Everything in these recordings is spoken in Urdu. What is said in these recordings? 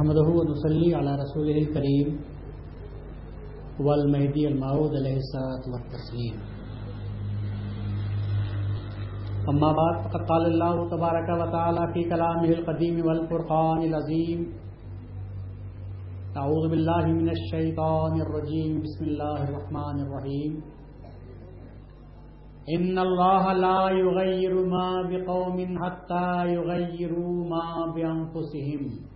نحمده ونصلي على رسوله الكريم والمهدي المعود عليه الصلاة والتسليم. أما بعد، فقد قال الله تبارك وتعالى في كلامه القديم والفرقان العظيم أعوذ بالله من الشيطان الرجيم، بسم الله الرحمن الرحيم. ان اللہ لا يغیر ما بقوم حتى يغیروا ما بانفسهم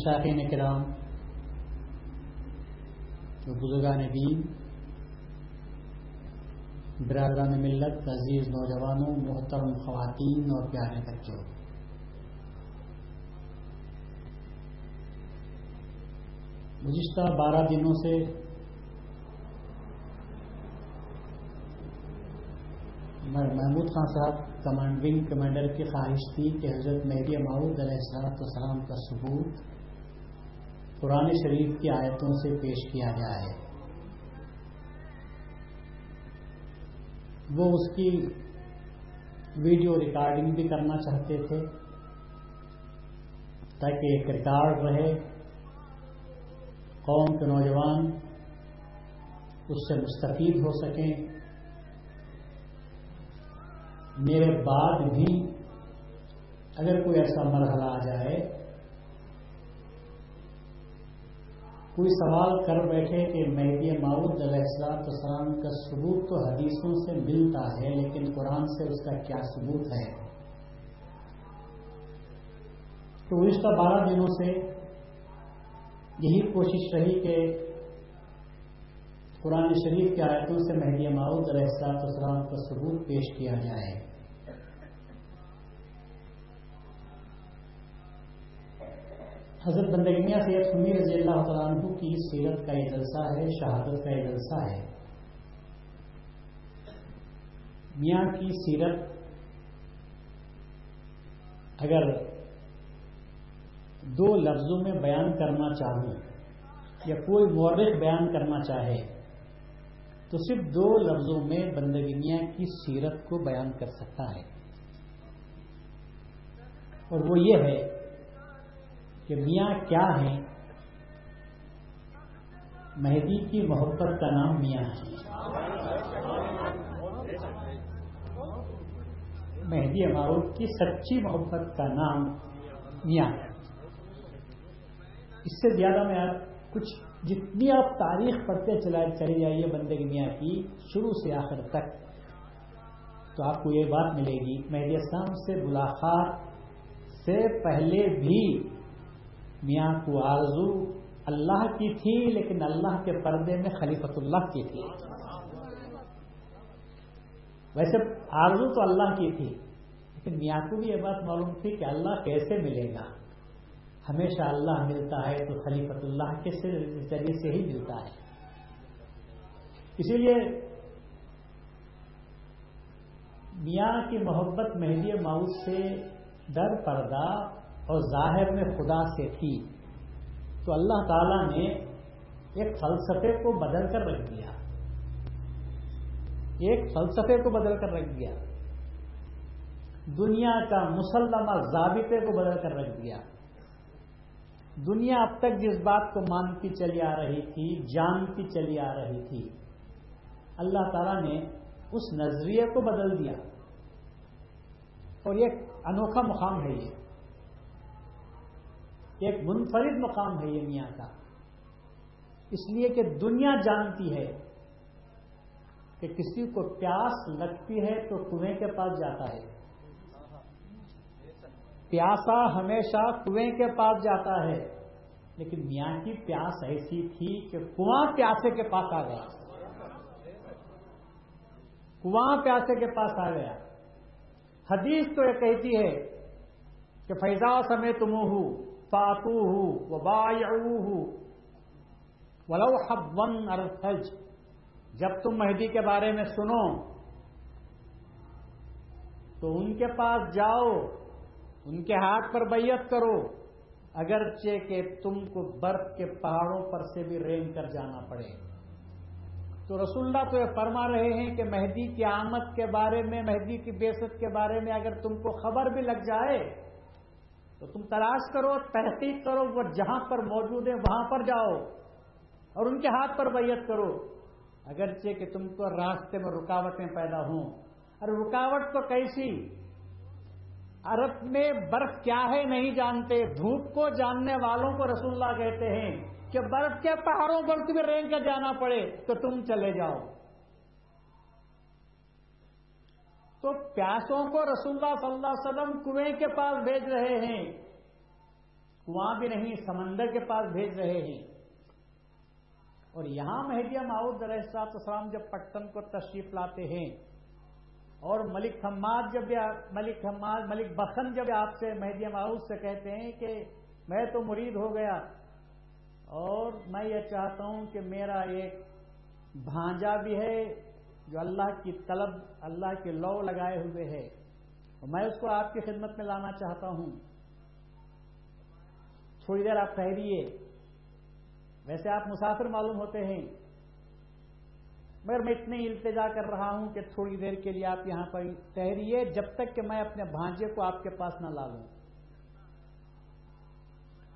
مشاقین کرام، بزرگان دین، برادران ملت، عزیز نوجوانوں، محترم خواتین اور پیارے بچوں۔ گزشتہ بارہ دنوں سے محمود خان صاحب، کمانڈنگ کمانڈر کی خواہش تھی کہ حضرت مہدی معود علیہ السلط والسلام کا ثبوت قرآن شریف کی آیتوں سے پیش کیا جائے وہ اس کی ویڈیو ریکارڈنگ بھی کرنا چاہتے تھے تاکہ ایک ریکارڈ رہے۔ قوم کے نوجوان اس سے مستفید ہو سکیں۔ میرے بعد بھی اگر کوئی ایسا مرحلہ آ جائے کوئی سوال کر بیٹھے کہ مہدی معود علیہ السلام السلام کا ثبوت تو حدیثوں سے ملتا ہے، لیکن قرآن سے اس کا کیا ثبوت ہے؟ تو گزشتہ بارہ دنوں سے یہی کوشش رہی کہ قرآن شریف کی آیتوں سے مہدی معود علیہ السلاط السلام کا ثبوت پیش کیا جائے۔ حضرت بندگینیا سید خمی رضی اللہ تعالیٰ عنہ کی سیرت کا یہ جلسہ ہے، شہادت کا یہ جلسہ ہے۔ میاں کی سیرت اگر دو لفظوں میں بیان کرنا چاہوں یا کوئی مورخ بیان کرنا چاہے، تو صرف دو لفظوں میں بندگینیا کی سیرت کو بیان کر سکتا ہے۔ اور وہ یہ ہے کہ میاں کیا ہیں؟ مہدی کی محبت کا نام میاں ہے۔ مہدی اماؤت کی سچی محبت کا نام میاں ہے۔ اس سے زیادہ میں آپ کچھ جتنی آپ تاریخ پڑھتے چلے جائیے بندے میاں کی، شروع سے آخر تک تو آپ کو یہ بات ملے گی۔ مہدی اسلام سے ملاقات سے پہلے بھی میاں کو آرزو اللہ کی تھی، لیکن اللہ کے پردے میں خلیفت اللہ کی تھی۔ ویسے آرزو تو اللہ کی تھی، لیکن میاں کو بھی یہ بات معلوم تھی کہ اللہ کیسے ملے گا۔ ہمیشہ اللہ ملتا ہے تو خلیفت اللہ کے ذریعے سے ہی ملتا ہے۔ اسی لیے میاں کی محبت مہدی ماؤس سے در پردہ اور ظاہر میں خدا سے تھی۔ تو اللہ تعالی نے ایک فلسفے کو بدل کر رکھ دیا۔ ایک فلسفے کو بدل کر رکھ دیا۔ دنیا کا مسلمہ ضابطے کو بدل کر رکھ دیا۔ دنیا اب تک جس بات کو مانتی چلی آ رہی تھی، جانتی چلی آ رہی تھی، اللہ تعالیٰ نے اس نظریے کو بدل دیا۔ اور یہ انوکھا مقام ہے یہ۔ ایک منفرد مقام ہے یہ میاں کا۔ اس لیے کہ دنیا جانتی ہے کہ کسی کو پیاس لگتی ہے تو کنویں کے پاس جاتا ہے۔ پیاسا ہمیشہ کنویں کے پاس جاتا ہے۔ لیکن میاں کی پیاس ایسی تھی کہ کنواں پیاسے کے پاس آ گیا۔ کنواں پیاسے کے پاس آ گیا۔ حدیث تو یہ کہتی ہے کہ فیضا سمے تم ہوں پاتو ولو حب ون جب تم مہدی کے بارے میں سنو، تو ان کے پاس جاؤ، ان کے ہاتھ پر بیعت کرو، اگرچہ کہ تم کو برف کے پہاڑوں پر سے بھی رینگ کر جانا پڑے۔ تو رسول اللہ تو یہ فرما رہے ہیں کہ مہدی کی آمد کے بارے میں، مہدی کی بیست کے بارے میں اگر تم کو خبر بھی لگ جائے تو تم تلاش کرو، تحقیق کرو، وہ جہاں پر موجود ہیں وہاں پر جاؤ اور ان کے ہاتھ پر بیعت کرو۔ اگرچہ کہ تم کو راستے میں رکاوٹیں پیدا ہوں۔ اور رکاوٹ تو کیسی؟ عرب میں برف کیا ہے نہیں جانتے، دھوپ کو جاننے والوں کو رسول اللہ کہتے ہیں کہ برف کے پہاڑوں پر تمہیں رینگ کر جانا پڑے تو تم چلے جاؤ۔ تو پیاسوں کو رسول اللہ صلی اللہ علیہ وسلم کنویں کے پاس بھیج رہے ہیں، کنواں بھی نہیں، سمندر کے پاس بھیج رہے ہیں۔ اور یہاں مہدیہ ماؤد علیہ السلام جب پٹن کو تشریف لاتے ہیں، اور ملک حماد جب ملک حماد، ملک بخن جب آپ سے مہدی ماؤس سے کہتے ہیں کہ میں تو مرید ہو گیا، اور میں یہ چاہتا ہوں کہ میرا ایک بھانجا بھی ہے جو اللہ کی طلب، اللہ کے لو لگائے ہوئے ہے۔ میں اس کو آپ کی خدمت میں لانا چاہتا ہوں۔ تھوڑی دیر آپ ٹھہریے۔ ویسے آپ مسافر معلوم ہوتے ہیں۔ مگر میں اتنی التجا کر رہا ہوں کہ تھوڑی دیر کے لیے آپ یہاں پر ٹہریے جب تک کہ میں اپنے بھانجے کو آپ کے پاس نہ لا لوں۔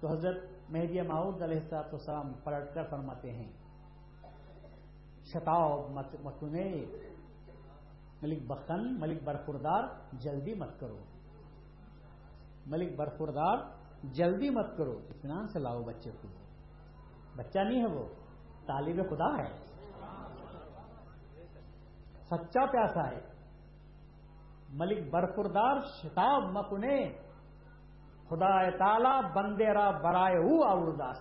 تو حضرت مہدی ماؤد علیہ السلام پلٹ کر فرماتے ہیں شتاؤ متنے ملک بخن ملک برفردار جلدی مت کرو۔ ملک برفردار جلدی مت کرو۔ اطمینان سے لاؤ بچے کو۔ بچہ نہیں ہے وہ، طالب خدا ہے۔ سچا پیاسا ہے۔ ملک برفردار شتاب مکنے خدا تعالی بندے را برائے ارداس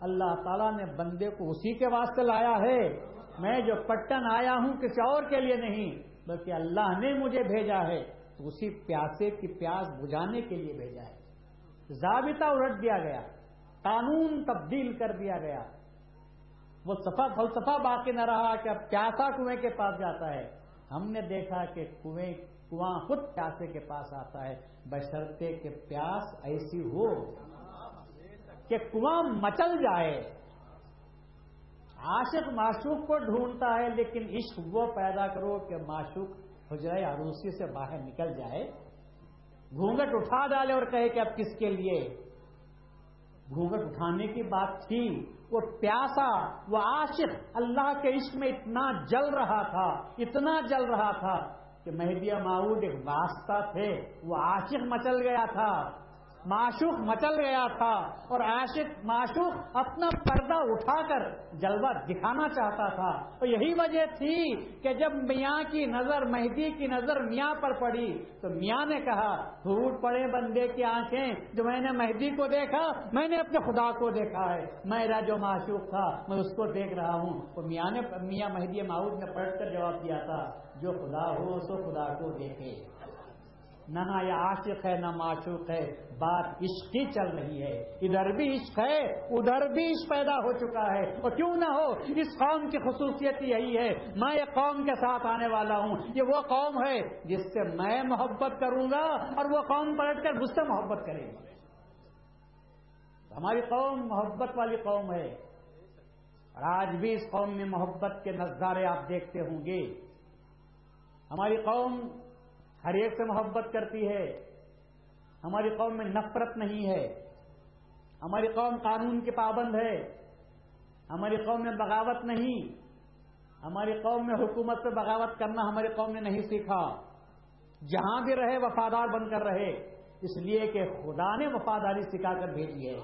اللہ تعالیٰ نے بندے کو اسی کے واسطے لایا ہے۔ میں جو پٹن آیا ہوں کسی اور کے لیے نہیں، بلکہ اللہ نے مجھے بھیجا ہے، تو اسی پیاسے کی پیاس بجھانے کے لیے بھیجا ہے۔ ضابطہ الٹ دیا گیا، قانون تبدیل کر دیا گیا۔ وہ سفا فلسفہ باقی نہ رہا کہ اب پیاسا کنویں کے پاس جاتا ہے۔ ہم نے دیکھا کہ کنویں، کنواں خود پیاسے کے پاس آتا ہے۔ بشرتے کہ پیاس ایسی ہو کہ کنواں مچل جائے۔ عاشق معشوق کو ڈھونڈتا ہے، لیکن عشق وہ پیدا کرو کہ معشوق حجرہ عروسی سے باہر نکل جائے۔ گھونگٹ اٹھا ڈالے اور کہے کہ اب کس کے لیے؟ گھونگٹ اٹھانے کی بات تھی۔ وہ پیاسا، وہ عاشق اللہ کے عشق میں اتنا جل رہا تھا، اتنا جل رہا تھا کہ مہدیہ معود ایک واسطہ تھے۔ وہ عاشق مچل گیا تھا۔ معشوق مچل گیا تھا اور عاشق معشوق اپنا پردہ اٹھا کر جلوہ دکھانا چاہتا تھا۔ اور یہی وجہ تھی کہ جب میاں کی نظر، مہدی کی نظر میاں پر پڑی تو میاں نے کہا، پھوٹ پڑے بندے کی آنکھیں، جو میں نے مہدی کو دیکھا، میں نے اپنے خدا کو دیکھا ہے۔ میرا جو معشوق تھا، میں اس کو دیکھ رہا ہوں۔ تو میاں نے، میاں مہدی معاؤد نے پڑھ کر جواب دیا تھا، جو خدا ہو، سو خدا کو دیکھے۔ نہ یہ عاشق ہے، نہ معشوق ہے، بات عشق ہی چل رہی ہے۔ ادھر بھی عشق ہے، ادھر بھی عشق پیدا ہو چکا ہے۔ اور کیوں نہ ہو، اس قوم کی خصوصیت یہی ہے۔ میں ایک قوم کے ساتھ آنے والا ہوں۔ یہ وہ قوم ہے جس سے میں محبت کروں گا اور وہ قوم پلٹ کر مجھ سے محبت کرے گی۔ ہماری قوم محبت والی قوم ہے۔ اور آج بھی اس قوم میں محبت کے نظارے آپ دیکھتے ہوں گے۔ ہماری قوم ہر ایک سے محبت کرتی ہے۔ ہماری قوم میں نفرت نہیں ہے۔ ہماری قوم قانون کے پابند ہے۔ ہماری قوم میں بغاوت نہیں۔ ہماری قوم میں حکومت پہ بغاوت کرنا ہماری قوم نے نہیں سیکھا۔ جہاں بھی رہے، وفادار بن کر رہے۔ اس لیے کہ خدا نے وفاداری سکھا کر بھیجی ہے۔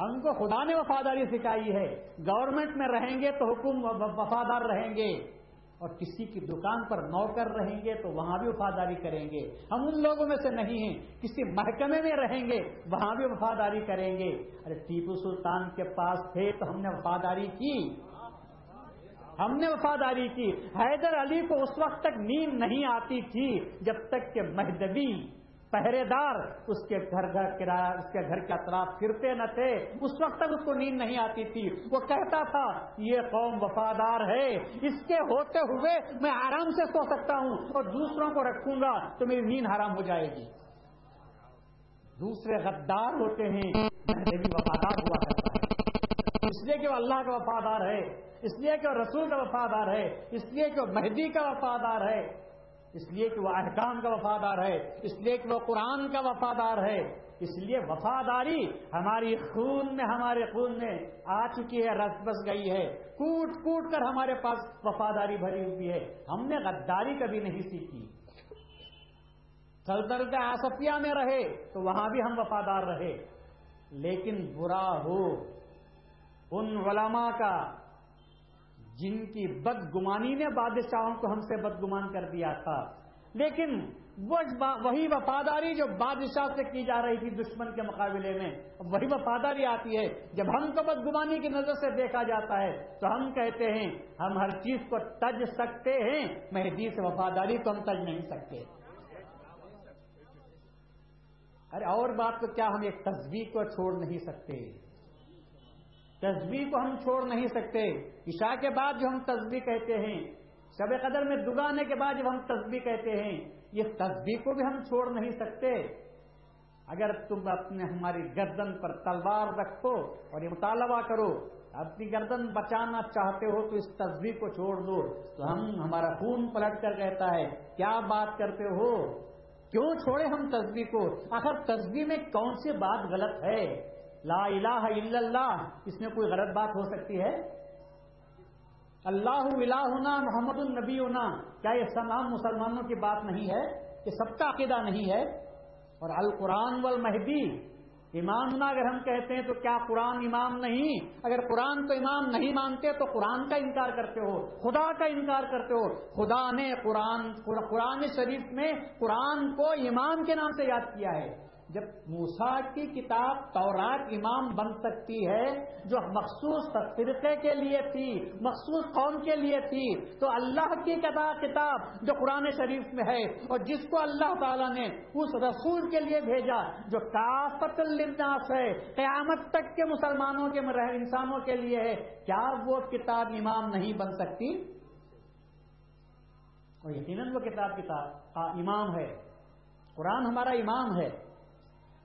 ہم کو خدا نے وفاداری سکھائی ہے۔ گورنمنٹ میں رہیں گے تو حکم، وفادار رہیں گے۔ اور کسی کی دکان پر نوکر رہیں گے تو وہاں بھی وفاداری کریں گے۔ ہم ان لوگوں میں سے نہیں ہیں۔ کسی محکمے میں رہیں گے، وہاں بھی وفاداری کریں گے۔ ارے، ٹیپو سلطان کے پاس تھے تو ہم نے وفاداری کی۔ ہم نے وفاداری کی۔ حیدر علی کو اس وقت تک نیند نہیں آتی تھی جب تک کہ مہدبی پہرے دار اس کے گھر گھر کرایہ اس کے گھر کے اطراف پھرتے نہ تھے۔ اس وقت تک اس کو نیند نہیں آتی تھی۔ وہ کہتا تھا، یہ قوم وفادار ہے۔ اس کے ہوتے ہوئے میں آرام سے سو سکتا ہوں اور دوسروں کو رکھوں گا تو میری نیند حرام ہو جائے گی۔ دوسرے غدار ہوتے ہیں بھی وفادار ہوا کرتا ہے۔ اس لیے کہ وہ اللہ کا وفادار ہے، اس لیے کہ وہ رسول کا وفادار ہے، اس لیے کہ وہ مہدی کا وفادار ہے۔ اس لیے کہ وہ احکام کا وفادار ہے، اس لیے کہ وہ قرآن کا وفادار ہے۔ اس لیے وفاداری ہماری خون میں، ہمارے خون میں آ چکی ہے، رس بس گئی ہے۔ کوٹ کوٹ کر ہمارے پاس وفاداری بھری ہوئی ہے۔ ہم نے غداری کبھی نہیں سیکھی۔ سلطر کا آسفیہ میں رہے تو وہاں بھی ہم وفادار رہے۔ لیکن برا ہو۔ ان علماء کا جن کی بدگمانی نے بادشاہوں کو ہم سے بدگمان کر دیا تھا۔ لیکن وہی وفاداری جو بادشاہ سے کی جا رہی تھی دشمن کے مقابلے میں، وہی وفاداری آتی ہے۔ جب ہم کو بدگمانی کی نظر سے دیکھا جاتا ہے، تو ہم کہتے ہیں، ہم ہر چیز کو تج سکتے ہیں۔ مہدی سے وفاداری کو ہم تج نہیں سکتے۔ ارے اور بات تو کیا ہم ایک تصویر کو چھوڑ نہیں سکتے؟ تصویر کو ہم چھوڑ نہیں سکتے۔ عشاء کے بعد جو ہم تصویر کہتے ہیں، شب قدر میں دگانے کے بعد جب ہم تصویر کہتے ہیں، یہ تصویر کو بھی ہم چھوڑ نہیں سکتے۔ اگر تم اپنے ہماری گردن پر تلوار رکھو اور یہ مطالبہ کرو، اپنی گردن بچانا چاہتے ہو تو اس تصویر کو چھوڑ دو۔ تو ہم، ہمارا خون پلٹ کر کہتا ہے، کیا بات کرتے ہو؟ کیوں چھوڑے ہم تصویر کو؟ آخر تصویر میں کون سی بات غلط ہے؟ لا الہ الا اللہ، اس میں کوئی غلط بات ہو سکتی ہے؟ اللہ الہنا محمد النبی ہونا کیا یہ تمام مسلمانوں کی بات نہیں ہے کہ سب کا عقیدہ نہیں ہے؟ اور القرآن والمہدی امام ہونا اگر ہم کہتے ہیں تو کیا قرآن امام نہیں؟ اگر قرآن کو امام نہیں مانتے تو قرآن کا انکار کرتے ہو، خدا کا انکار کرتے ہو۔ خدا نے قرآن قرآن شریف میں قرآن کو امام کے نام سے یاد کیا ہے۔ جب موسا کی کتاب تورات امام بن سکتی ہے، جو مخصوص فرقے کے لیے تھی، مخصوص قوم کے لیے تھی، تو اللہ کی کتاب جو قرآن شریف میں ہے اور جس کو اللہ تعالیٰ نے اس رسول کے لیے بھیجا، جو کافت الناس ہے، قیامت تک کے مسلمانوں کے انسانوں کے لیے ہے، کیا وہ کتاب امام نہیں بن سکتی؟ اور یقیناً وہ کتاب کتاب ہاں، امام ہے۔ قرآن ہمارا امام ہے۔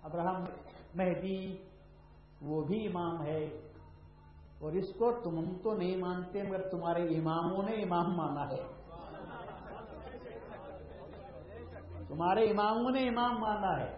ابراہم مہدی، وہ بھی امام ہے۔ اور اس کو تم تو نہیں مانتے، مگر تمہارے اماموں نے امام مانا ہے۔ تمہارے اماموں نے امام مانا ہے۔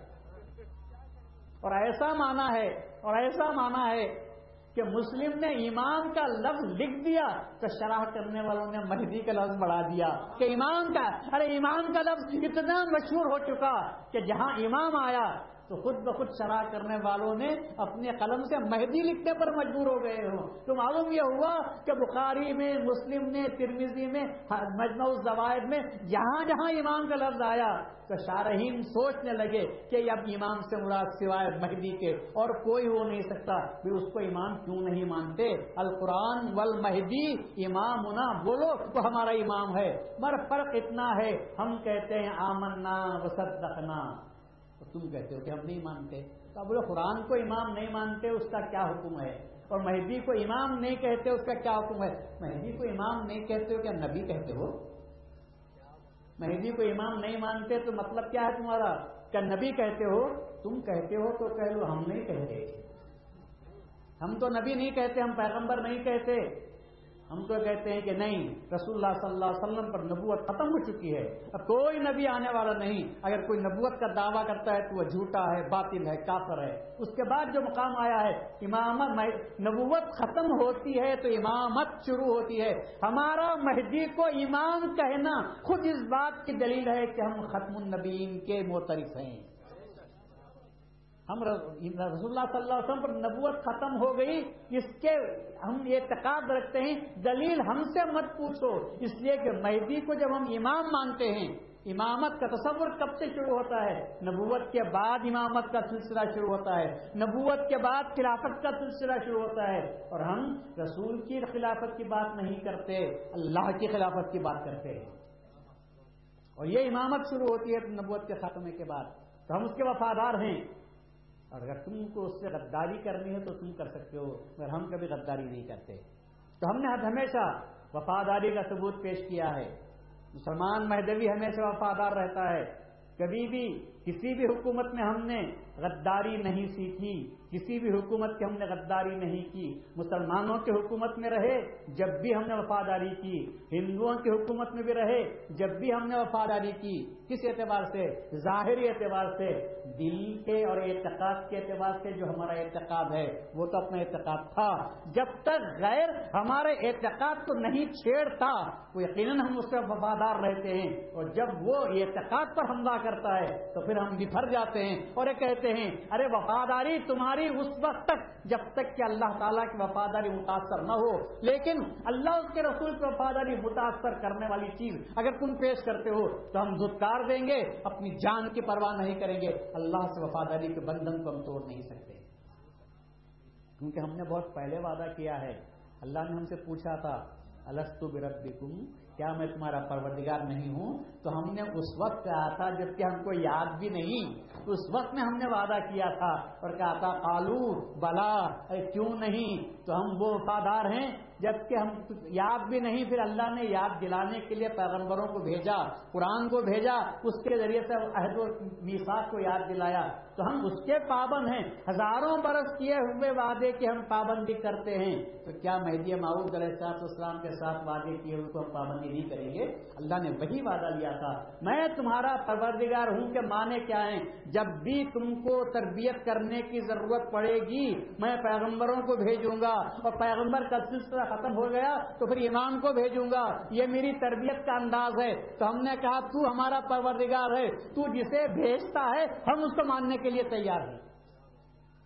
اور ایسا مانا ہے، اور ایسا مانا ہے کہ مسلم نے امام کا لفظ لکھ دیا تو شرح کرنے والوں نے مہدی کا لفظ بڑھا دیا کہ امام کا، ارے امام کا لفظ اتنا مشہور ہو چکا کہ جہاں امام آیا تو خود بخود شرح کرنے والوں نے اپنے قلم سے مہدی لکھنے پر مجبور ہو گئے ہوں تو معلوم یہ ہوا کہ بخاری میں، مسلم نے ترمیزی میں مجموع الزوائد میں جہاں جہاں امام کا لفظ آیا تو شارحین سوچنے لگے کہ اب امام سے مراد سوائے مہدی کے اور کوئی ہو نہیں سکتا۔ پھر اس کو امام کیوں نہیں مانتے؟ القرآن والمہدی امام ہونا بولو تو ہمارا امام ہے۔ مر فرق اتنا ہے، ہم کہتے ہیں آمنا وسطنا تم کہتے ہو کہ ہم نہیں مانتے؟ تو اب قرآن کو امام نہیں مانتے، اس کا کیا حکم ہے؟ اور مہدی کو امام نہیں کہتے، اس کا کیا حکم ہے؟ مہدی کو امام نہیں کہتے ہو کیا نبی کہتے ہو؟ مہدی کو امام نہیں مانتے تو مطلب کیا ہے تمہارا؟ کیا نبی کہتے ہو، تم کہتے ہو تو کہہ لو ہم نہیں کہتے۔ ہم تو نبی نہیں کہتے، ہم پیغمبر نہیں کہتے۔ ہم تو کہتے ہیں کہ نہیں، رسول اللہ صلی اللہ علیہ وسلم پر نبوت ختم ہو چکی ہے۔ اب کوئی نبی آنے والا نہیں۔ اگر کوئی نبوت کا دعویٰ کرتا ہے تو وہ جھوٹا ہے، باطل ہے، کافر ہے۔ اس کے بعد جو مقام آیا ہے، امامت نبوت ختم ہوتی ہے تو امامت شروع ہوتی ہے۔ ہمارا مہدی کو امام کہنا خود اس بات کی دلیل ہے کہ ہم ختم النبین کے موترف ہیں۔ ہم رسول اللہ صلی اللہ علیہ وسلم پر نبوت ختم ہو گئی، اس کے ہم یہ اعتقاد رکھتے ہیں، دلیل ہم سے مت پوچھو۔ اس لیے کہ مہدی کو جب ہم امام مانتے ہیں، امامت کا تصور کب سے شروع ہوتا ہے؟ نبوت کے بعد امامت کا سلسلہ شروع ہوتا ہے۔ نبوت کے بعد خلافت کا سلسلہ شروع ہوتا ہے۔ اور ہم رسول کی خلافت کی بات نہیں کرتے، اللہ کی خلافت کی بات کرتے ہیں۔ اور یہ امامت شروع ہوتی ہے نبوت کے خاتمے کے بعد۔ تو ہم اس کے وفادار ہیں۔ اور اگر تم کو اس سے غداری کرنی ہے تو تم کر سکتے ہو، مگر ہم کبھی غداری نہیں کرتے۔ تو ہم نے ہمیشہ وفاداری کا ثبوت پیش کیا ہے۔ مسلمان مہدوی ہمیشہ وفادار رہتا ہے۔ کبھی بھی کسی بھی حکومت میں ہم نے غداری نہیں سیکھی، کسی بھی حکومت کی ہم نے غداری نہیں کی۔ مسلمانوں کی حکومت میں رہے، جب بھی ہم نے وفاداری کی۔ ہندوؤں کی حکومت میں بھی رہے، جب بھی ہم نے وفاداری کی۔ کس اعتبار سے؟ ظاہری اعتبار سے۔ دل کے اور اعتقاد کے اعتبار سے جو ہمارا اعتقاد ہے، وہ تو اپنا اعتقاد تھا۔ جب تک غیر ہمارے اعتقاد کو نہیں چھیڑتا، وہ یقیناً ہم اس سے وفادار رہتے ہیں۔ اور جب وہ اعتقاد پر حملہ کرتا ہے، تو پھر ہم بفر جاتے ہیں اور یہ کہتے ہیں، ارے وفاداری تمہاری اس وقت تک، جب تک کہ اللہ تعالیٰ کی وفاداری متاثر نہ ہو۔ لیکن اللہ اس کے رسول کی وفاداری متاثر کرنے والی چیز اگر تم پیش کرتے ہو، تو ہم دھتکار دیں گے، اپنی جان کی پرواہ نہیں کریں گے۔ اللہ سے وفاداری کے بندھن کو ہم توڑ نہیں سکتے۔ کیونکہ ہم نے بہت پہلے وعدہ کیا ہے۔ اللہ نے ہم سے پوچھا تھا السط بربکم کیا میں تمہارا پروردگار نہیں ہوں؟ تو ہم نے اس وقت کہا تھا، جبکہ ہم کو یاد بھی نہیں اس وقت میں ہم نے وعدہ کیا تھا اور کہا تھا آلو بلا کیوں نہیں؟ تو ہم وہ وفادار ہیں، جبکہ ہم یاد بھی نہیں، پھر اللہ نے یاد دلانے کے لیے پیغمبروں کو بھیجا، قرآن کو بھیجا، اس کے ذریعے سے عہد و میساک کو یاد دلایا۔ تو ہم اس کے پابند ہیں۔ ہزاروں برس کیے ہوئے وعدے کی ہم پابندی کرتے ہیں۔ تو کیا مہدی معاؤد علیہ صاحب اسلام کے ساتھ وعدے کیے ہوئے کو ہم پابندی نہیں کریں گے؟ اللہ نے وہی وعدہ لیا تھا۔ میں تمہارا پروردگار ہوں کہ مانے کیا ہیں؟ جب بھی تم کو تربیت کرنے کی ضرورت پڑے گی، میں پیغمبروں کو بھیجوں گا۔ اور پیغمبر کا سلسلہ ختم ہو گیا تو پھر امام کو بھیجوں گا۔ یہ میری تربیت کا انداز ہے۔ تو ہم نے کہا، تو ہمارا پروردگار ہے۔ تو جسے بھیجتا ہے، ہم اس کو ماننے کے لیے تیار ہیں۔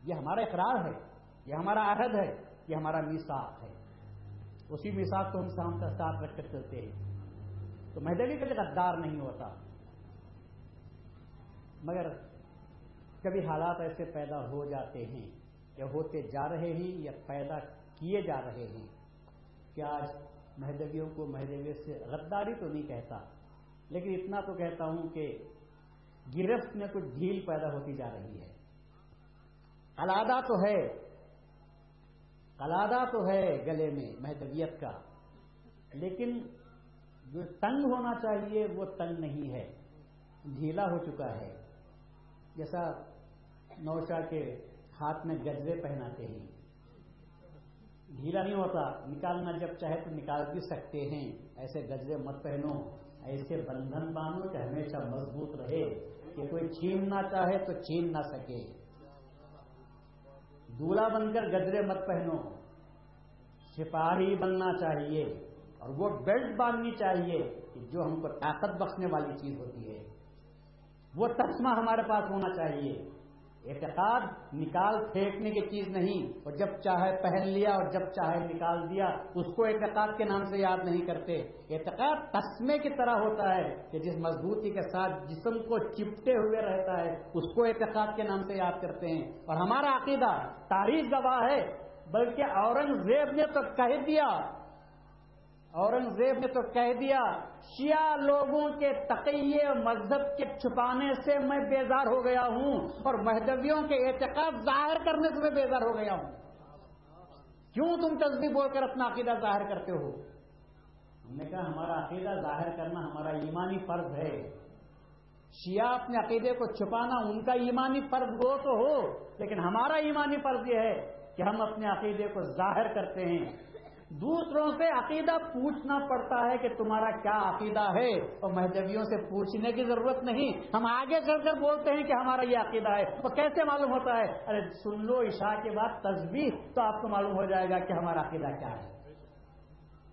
یہ ہمارا اقرار ہے۔ یہ ہمارا عہد ہے۔ یہ ہمارا میساک ہے۔ اسی میساک کو ہم سام کا ساتھ رکھ کر چلتے ہیں۔ تو مہدوی کا غدار نہیں ہوتا۔ مگر کبھی حالات ایسے پیدا ہو جاتے ہیں یا ہوتے جا رہے ہیں یا پیدا کیے جا رہے ہیں۔ کہ آج مہدویوں کو مہدویت سے غداری تو نہیں کہتا، لیکن اتنا تو کہتا ہوں کہ گرفت میں کچھ ڈھیل پیدا ہوتی جا رہی ہے۔ علادہ تو ہے کلادہ تو ہے گلے میں مہدویت کا، لیکن جو تنگ ہونا چاہیے وہ تنگ نہیں ہے۔ ڈھیلا ہو چکا ہے۔ جیسا نوشا کے ہاتھ میں گجرے پہناتے ہیں۔ ڈھیلا نہیں ہوتا، نکالنا جب چاہے تو نکال بھی سکتے ہیں۔ ایسے گجرے مت پہنو، ایسے بندھن باندھو کہ ہمیشہ مضبوط رہے۔ کہ کوئی چھیننا چاہے تو چھین نہ سکے۔ دولہا بن کر گجرے مت پہنو۔ سپاہی بننا چاہیے۔ اور وہ بیلٹ باندھنی چاہیے کہ جو ہم کو طاقت بخشنے والی چیز ہوتی ہے۔ وہ تسمہ ہمارے پاس ہونا چاہیے۔ اعتقاد نکال پھینکنے کی چیز نہیں۔ اور جب چاہے پہن لیا اور جب چاہے نکال دیا، اس کو اعتقاد کے نام سے یاد نہیں کرتے۔ اعتقاد تسمے کی طرح ہوتا ہے کہ جس مضبوطی کے ساتھ جسم کو چپٹے ہوئے رہتا ہے، اس کو اعتقاد کے نام سے یاد کرتے ہیں۔ اور ہمارا عقیدہ تاریخ گواہ ہے، بلکہ اورنگزیب نے تو کہہ دیا اورنگزیب نے تو کہہ دیا، شیعہ لوگوں کے تقیے مذہب کے چھپانے سے میں بیزار ہو گیا ہوں اور مہدویوں کے اعتقاد ظاہر کرنے سے میں بیزار ہو گیا ہوں۔ کیوں تم تصدیق بول کر اپنا عقیدہ ظاہر کرتے ہو؟ ہم نے کہا، ہمارا عقیدہ ظاہر کرنا ہمارا ایمانی فرض ہے۔ شیعہ اپنے عقیدے کو چھپانا ان کا ایمانی فرض ہو تو ہو، لیکن ہمارا ایمانی فرض یہ ہے کہ ہم اپنے عقیدے کو ظاہر کرتے ہیں۔ دوسروں سے عقیدہ پوچھنا پڑتا ہے کہ تمہارا کیا عقیدہ ہے؟ اور مہدویوں سے پوچھنے کی ضرورت نہیں۔ ہم آگے چل کر بولتے ہیں کہ ہمارا یہ عقیدہ ہے۔ اور کیسے معلوم ہوتا ہے؟ ارے سن لو عشاء کے بعد تصویر تو آپ کو معلوم ہو جائے گا کہ ہمارا عقیدہ کیا ہے۔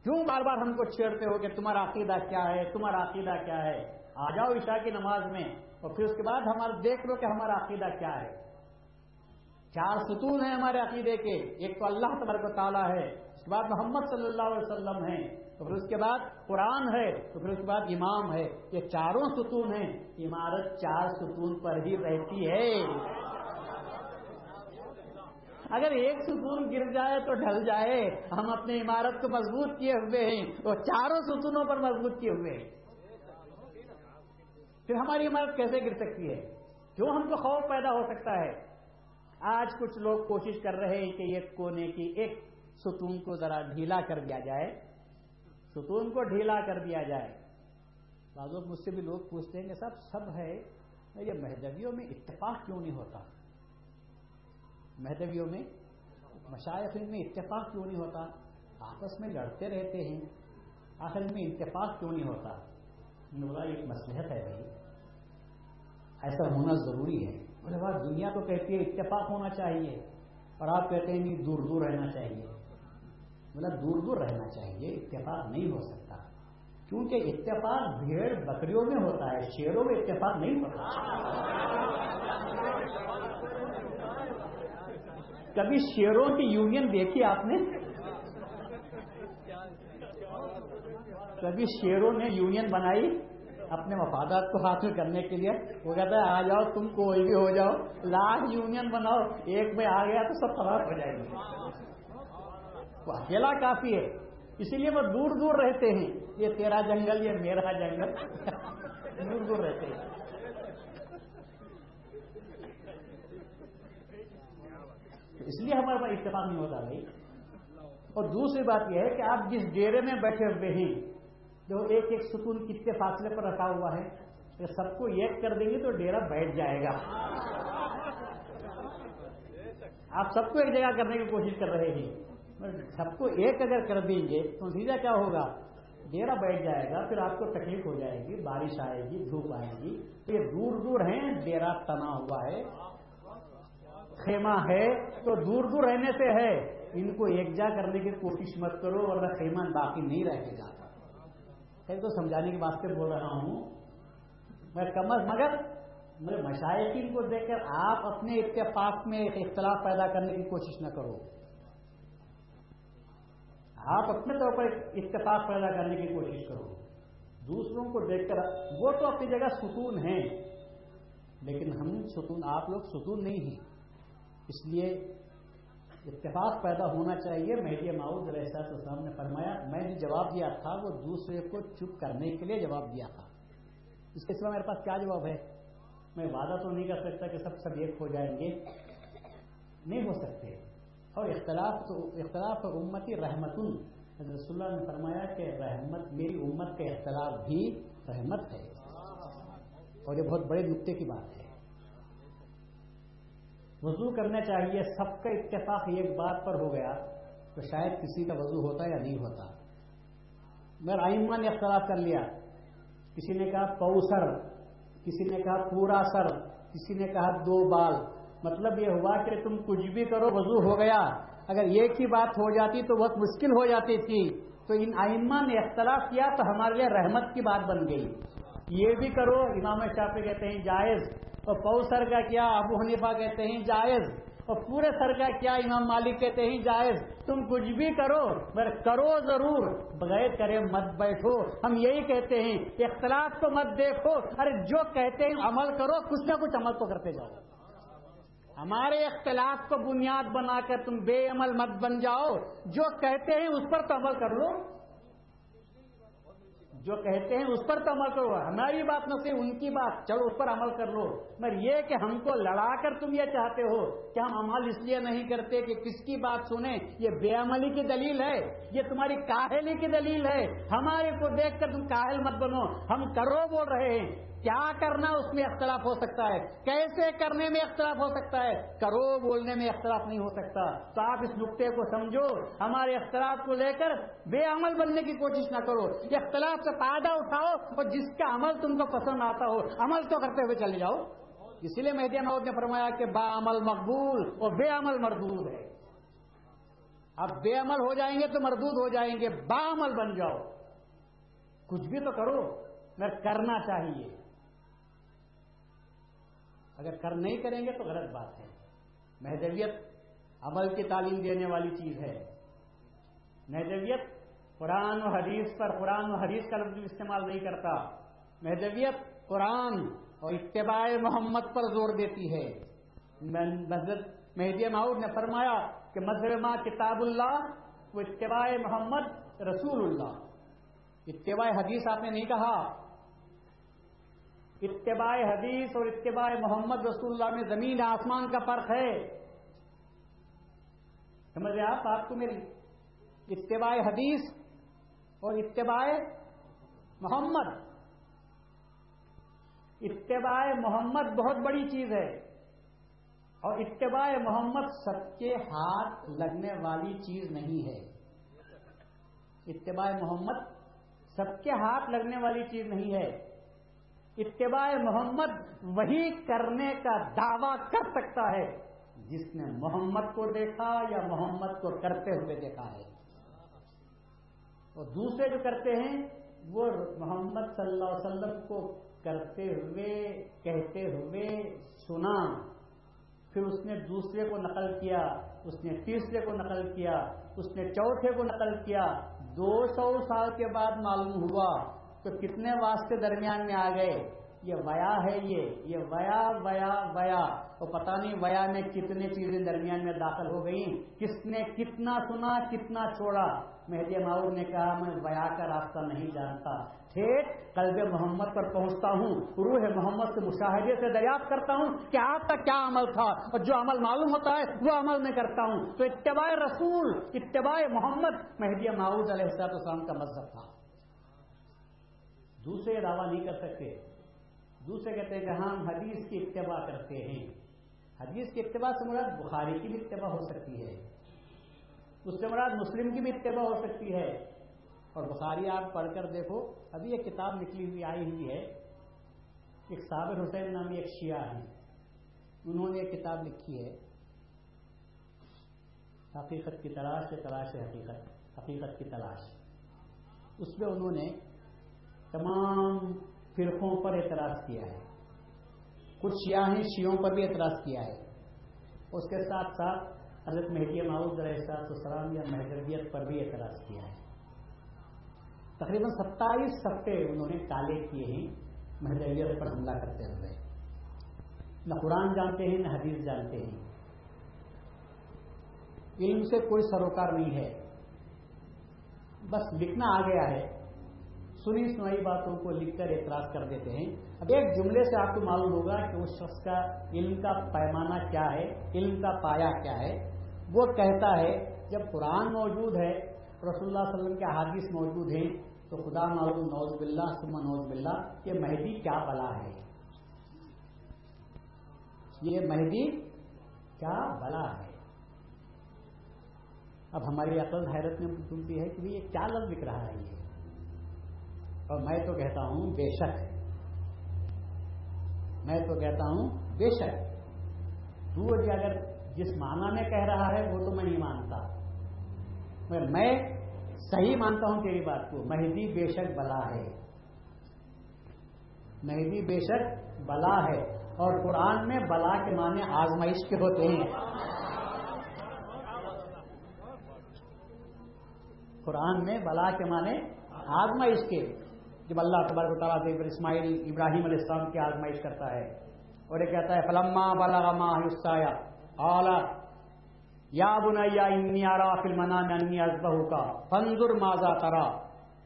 کیوں بار بار ہم کو چھیڑتے ہو کہ تمہارا عقیدہ کیا ہے؟ تمہارا عقیدہ کیا ہے؟ آ جاؤ عشاء کی نماز میں۔ اور پھر اس کے بعد ہمارا دیکھ لو کہ ہمارا عقیدہ کیا ہے۔ چار ستون ہیں ہمارے عقیدے کے۔ ایک تو اللہ تبارک و تعالیٰ ہے۔ اس کے بعد محمد صلی اللہ علیہ وسلم ہیں، تو پھر اس کے بعد قرآن ہے، تو پھر اس کے بعد امام ہے۔ یہ چاروں ستون ہیں عمارت چار ستون پر ہی رہتی ہے۔ اگر ایک ستون گر جائے تو ڈھل جائے۔ ہم اپنی عمارت کو مضبوط کیے ہوئے ہیں، وہ چاروں ستونوں پر مضبوط کیے ہوئے ہیں۔ پھر ہماری عمارت کیسے گر سکتی ہے؟ کیوں ہم کو خوف پیدا ہو سکتا ہے؟ آج کچھ لوگ کوشش کر رہے ہیں کہ یہ کونے کی ایک ستون کو ذرا ڈھیلا کر دیا جائے۔ ستون کو ڈھیلا کر دیا جائے۔ بعض مجھ سے بھی لوگ پوچھتے ہیں کہ سب سب ہے۔ یہ مہدویوں میں اتفاق کیوں نہیں ہوتا؟ مہدویوں میں مشائقین میں اتفاق کیوں نہیں ہوتا؟ آپس میں لڑتے رہتے ہیں۔ آخر میں اتفاق کیوں نہیں ہوتا؟ بولا، ایک مسلحت ہے بھائی۔ ایسا ہونا ضروری ہے۔ بولے بات دنیا تو کہتی ہے اتفاق ہونا چاہیے، اور آپ کہتے ہیں نہیں دور دور رہنا چاہیے۔ بولا دور دور رہنا چاہیے، اتفاق نہیں ہو سکتا۔ کیونکہ اتفاق بھیڑ بکریوں میں ہوتا ہے، شیروں میں اتفاق نہیں ہوتا۔ کبھی شیروں کی یونین دیکھی آپ نے؟ کبھی شیروں نے یونین بنائی اپنے مفادات کو حاصل کرنے کے لیے؟ وہ کہتا ہے، آ جاؤ، تم کوئی بھی ہو جاؤ، لاکھ یونین بناؤ، ایک میں آ گیا تو سب خراب ہو جائے گی وہ اکیلا کافی ہے۔ اسی لیے وہ دور دور رہتے ہیں۔ یہ تیرا جنگل، یہ میرا جنگل۔ دور دور رہتے ہیں۔ اس لیے ہمارے پاس اتفاق نہیں ہوتا بھائی۔ اور دوسری بات یہ ہے کہ آپ جس ڈیرے میں بیٹھے ہوئے ہیں، جو ایک ایک ستون کتنے فاصلے پر رکھا ہوا ہے کہ سب کو ایک کر دیں گے تو ڈیرا بیٹھ جائے گا۔ آپ سب کو ایک جگہ کرنے کی کوشش کر رہے ہیں۔ سب کو ایک اگر کر دیں گے تو نتیجہ کیا ہوگا؟ ڈیرا بیٹھ جائے گا، پھر آپ کو تکلیف ہو جائے گی، بارش آئے گی، دھوپ آئے گی۔ تو یہ دور دور ہیں، ڈیرا تنا ہوا ہے، خیمہ ہے، تو دور دور رہنے سے ہے۔ ان کو ایک جا کرنے کی کوشش مت کرو، ورنہ خیمہ باقی نہیں رہے گا تو سمجھانے کے واسطے بول رہا ہوں۔ میں کم از مگر میرے مشائقین کو دیکھ کر آپ اپنے اتفاق میں اختلاف پیدا کرنے کی کوشش نہ کرو۔ آپ اپنے طور پر اتفاق پیدا کرنے کی کوشش کرو۔ دوسروں کو دیکھ کر وہ تو اپنی جگہ ستون ہیں، لیکن ہم ستون، آپ لوگ ستون نہیں ہیں۔ اس لیے اتفاق پیدا ہونا چاہیے۔ مہدی ماؤد علیہ السلام نے فرمایا، میں نے جواب دیا تھا، وہ دوسرے کو چپ کرنے کے لیے جواب دیا تھا۔ اس کے سوا میرے پاس کیا جواب ہے؟ میں وعدہ تو نہیں کر سکتا کہ سب سب ایک ہو جائیں گے۔ نہیں ہو سکتے۔ اور اختلاف تو اختلاف امتی رحمت رسول اللہ نے فرمایا کہ رحمت میری امت کے اختلاف بھی رحمت ہے۔ اور یہ بہت بڑے نقطے کی بات ہے۔ وضو کرنا چاہیے، سب کا اتفاق ایک بات پر ہو گیا تو شاید کسی کا وضو ہوتا یا نہیں ہوتا۔ میں آئمہ نے اختلاف کر لیا۔ کسی نے کہا پوسر کسی نے کہا پورا سر، کسی نے کہا دو بال۔ مطلب یہ ہوا کہ تم کچھ بھی کرو، وضو ہو گیا۔ اگر ایک ہی بات ہو جاتی تو بہت مشکل ہو جاتی تھی۔ تو ان آئمہ نے اختلاف کیا تو ہمارے لیے رحمت کی بات بن گئی۔ یہ بھی کرو، امام شافی کہتے ہیں جائز۔ اور پو سر کا کیا، ابو حنیفہ کہتے ہیں جائز۔ اور پورے سر کا کیا، امام مالک کہتے ہیں جائز۔ تم کچھ بھی کرو، مگر کرو ضرور۔ بغیر کرے مت بیٹھو۔ ہم یہی کہتے ہیں، اختلاف کو مت دیکھو۔ ارے جو کہتے ہیں عمل کرو، کچھ نہ کچھ عمل تو کرتے جاؤ۔ ہمارے اختلاف کو بنیاد بنا کر تم بے عمل مت بن جاؤ۔ جو کہتے ہیں اس پر تو عمل کر لو۔ جو کہتے ہیں اس پر تو عمل کرو۔ ہماری بات نہ صرف ان کی بات، چلو اس پر عمل کر لو۔ مگر یہ کہ ہم کو لڑا کر تم یہ چاہتے ہو۔ کہ ہم عمل اس لیے نہیں کرتے کہ کس کی بات سنیں؟ یہ بے عملی کی دلیل ہے۔ یہ تمہاری کاہلی کی دلیل ہے۔ ہمارے کو دیکھ کر تم کاہل مت بنو۔ ہم کرو بول رہے ہیں۔ کیا کرنا اس میں اختلاف ہو سکتا ہے؟ کیسے کرنے میں اختلاف ہو سکتا ہے؟ کرو، بولنے میں اختلاف نہیں ہو سکتا۔ تو آپ اس نقطے کو سمجھو۔ ہمارے اختلاف کو لے کر بے عمل بننے کی کوشش نہ کرو۔ یہ اختلاف سے فائدہ اٹھاؤ اور جس کا عمل تم کو پسند آتا ہو، عمل تو کرتے ہوئے چلے جاؤ۔ اسی لیے مہدی محدود نے فرمایا کہ با عمل مقبول اور بے عمل مردود ہے۔ اب بے عمل ہو جائیں گے تو مردود ہو جائیں گے۔ با عمل بن جاؤ۔ کچھ بھی تو کرو، مگر کرنا چاہیے۔ اگر کر نہیں کریں گے تو غلط بات ہے۔ مہدویت عمل کی تعلیم دینے والی چیز ہے۔ مہدویت قرآن و حدیث پر قرآن و حدیث کا لفظ استعمال نہیں کرتا۔ مہدویت قرآن اور اتباع محمد پر زور دیتی ہے۔ مہدی معود نے فرمایا کہ مذہب ماں کتاب اللہ وہ اتباع محمد رسول اللہ۔ اتباع حدیث آپ نے نہیں کہا۔ اتباع حدیث اور اتباع محمد رسول اللہ میں زمین آسمان کا فرق ہے۔ سمجھ رہے آپ؟ آپ کو میری اتباع حدیث اور اتباع محمد۔ اتباع محمد بہت بڑی چیز ہے اور اتباع محمد سب کے ہاتھ لگنے والی چیز نہیں ہے۔ اتباع محمد سب کے ہاتھ لگنے والی چیز نہیں ہے۔ اتباع محمد وہی کرنے کا دعوی کر سکتا ہے جس نے محمد کو دیکھا یا محمد کو کرتے ہوئے دیکھا ہے۔ اور دوسرے جو کرتے ہیں، وہ محمد صلی اللہ علیہ وسلم کو کرتے ہوئے، کہتے ہوئے سنا۔ پھر اس نے دوسرے کو نقل کیا، اس نے تیسرے کو نقل کیا، اس نے چوتھے کو نقل کیا۔ دو سو سال کے بعد معلوم ہوا تو کتنے واسطے درمیان میں آ گئے؟ یہ ویا ہے یہ یہ ویا ویا ویا۔ تو پتا نہیں ویا میں کتنے چیزیں درمیان میں داخل ہو گئی کس نے کتنا سنا، کتنا چھوڑا؟ مہدی معاور نے کہا، میں ویا کا راستہ نہیں جانتا۔ ٹھیک، قلب محمد پر پہنچتا ہوں، روح محمد سے مشاہدے سے دریافت کرتا ہوں کہ آپ کا کیا عمل تھا۔ اور جو عمل معلوم ہوتا ہے، وہ عمل میں کرتا ہوں۔ تو اتباع رسول، اتباع محمد مہدی معاود علیہ السلام کا مذہب تھا۔ دوسرے دعویٰ نہیں کر سکتے۔ دوسرے کہتے ہیں کہ ہم حدیث کی اتباع کرتے ہیں۔ حدیث کی اتباع سے مراد بخاری کی بھی اتباع ہو سکتی ہے۔ اس سے مراد مسلم کی بھی اتباع ہو سکتی ہے۔ اور بخاری آپ پڑھ کر دیکھو، ابھی ایک کتاب نکلی ہوئی، آئی ہوئی ہے۔ ایک صابر حسین نامی ایک شیعہ ہیں۔ انہوں نے ایک کتاب لکھی ہے۔ حقیقت کی تلاش سے تلاش حقیقت حقیقت کی تلاش۔ اس میں انہوں نے تمام فرقوں پر اعتراض کیا ہے۔ کچھ شیعہ ہیں شیوں پر بھی اعتراض کیا ہے۔ اس کے ساتھ ساتھ حضرت مہدی معاوض احساس السلام یا محدودیت پر بھی اعتراض کیا ہے۔ تقریباً ستائیس سفے انہوں نے کالے کیے ہیں محدودیت پر حملہ کرتے ہوئے۔ نہ قرآن جانتے ہیں، نہ حدیث جانتے ہیں۔ علم سے کوئی سروکار نہیں ہے۔ بس لکھنا آ گیا ہے۔ سنی سنائی باتوں کو لکھ کر اعتراض کر دیتے ہیں۔ اب ایک جملے سے آپ کو معلوم ہوگا کہ اس شخص کا علم کا پیمانہ کیا ہے، علم کا پایا کیا ہے۔ وہ کہتا ہے، جب قرآن موجود ہے، رسول اللہ علیہ وسلم کے حادث موجود ہیں، تو خدا معلوم نوز بلّہ سما نوز بلّہ یہ مہدی کیا بلا ہے؟ یہ مہدی کیا بلا ہے؟ اب ہماری عقل حیرت میں سنتی ہے کہ یہ کیا لفظ لکھ رہا ہے یہ۔ اور میں تو کہتا ہوں بے شک۔ میں تو کہتا ہوں بے شک۔ تو جی اگر جس معنی میں کہہ رہا ہے، وہ تو میں نہیں مانتا۔ مگر میں صحیح مانتا ہوں تیری بات کو۔ مہدی بے شک بلا ہے۔ مہدی بے شک بلا ہے۔ اور قرآن میں بلا کے معنی آزمائش کے ہوتے ہیں۔ قرآن میں بلا کے معنی آزمائش کے۔ جب اللہ تبارک و تعالیٰ سے اسماعیل ابراہیم علیہ السلام کی آزمائش کرتا ہے اور یہ کہتا ہے، فلما بلا اعلیٰ یا بنیا انی آرا فل منا انی ازبہ کا فنزر ماضا کرا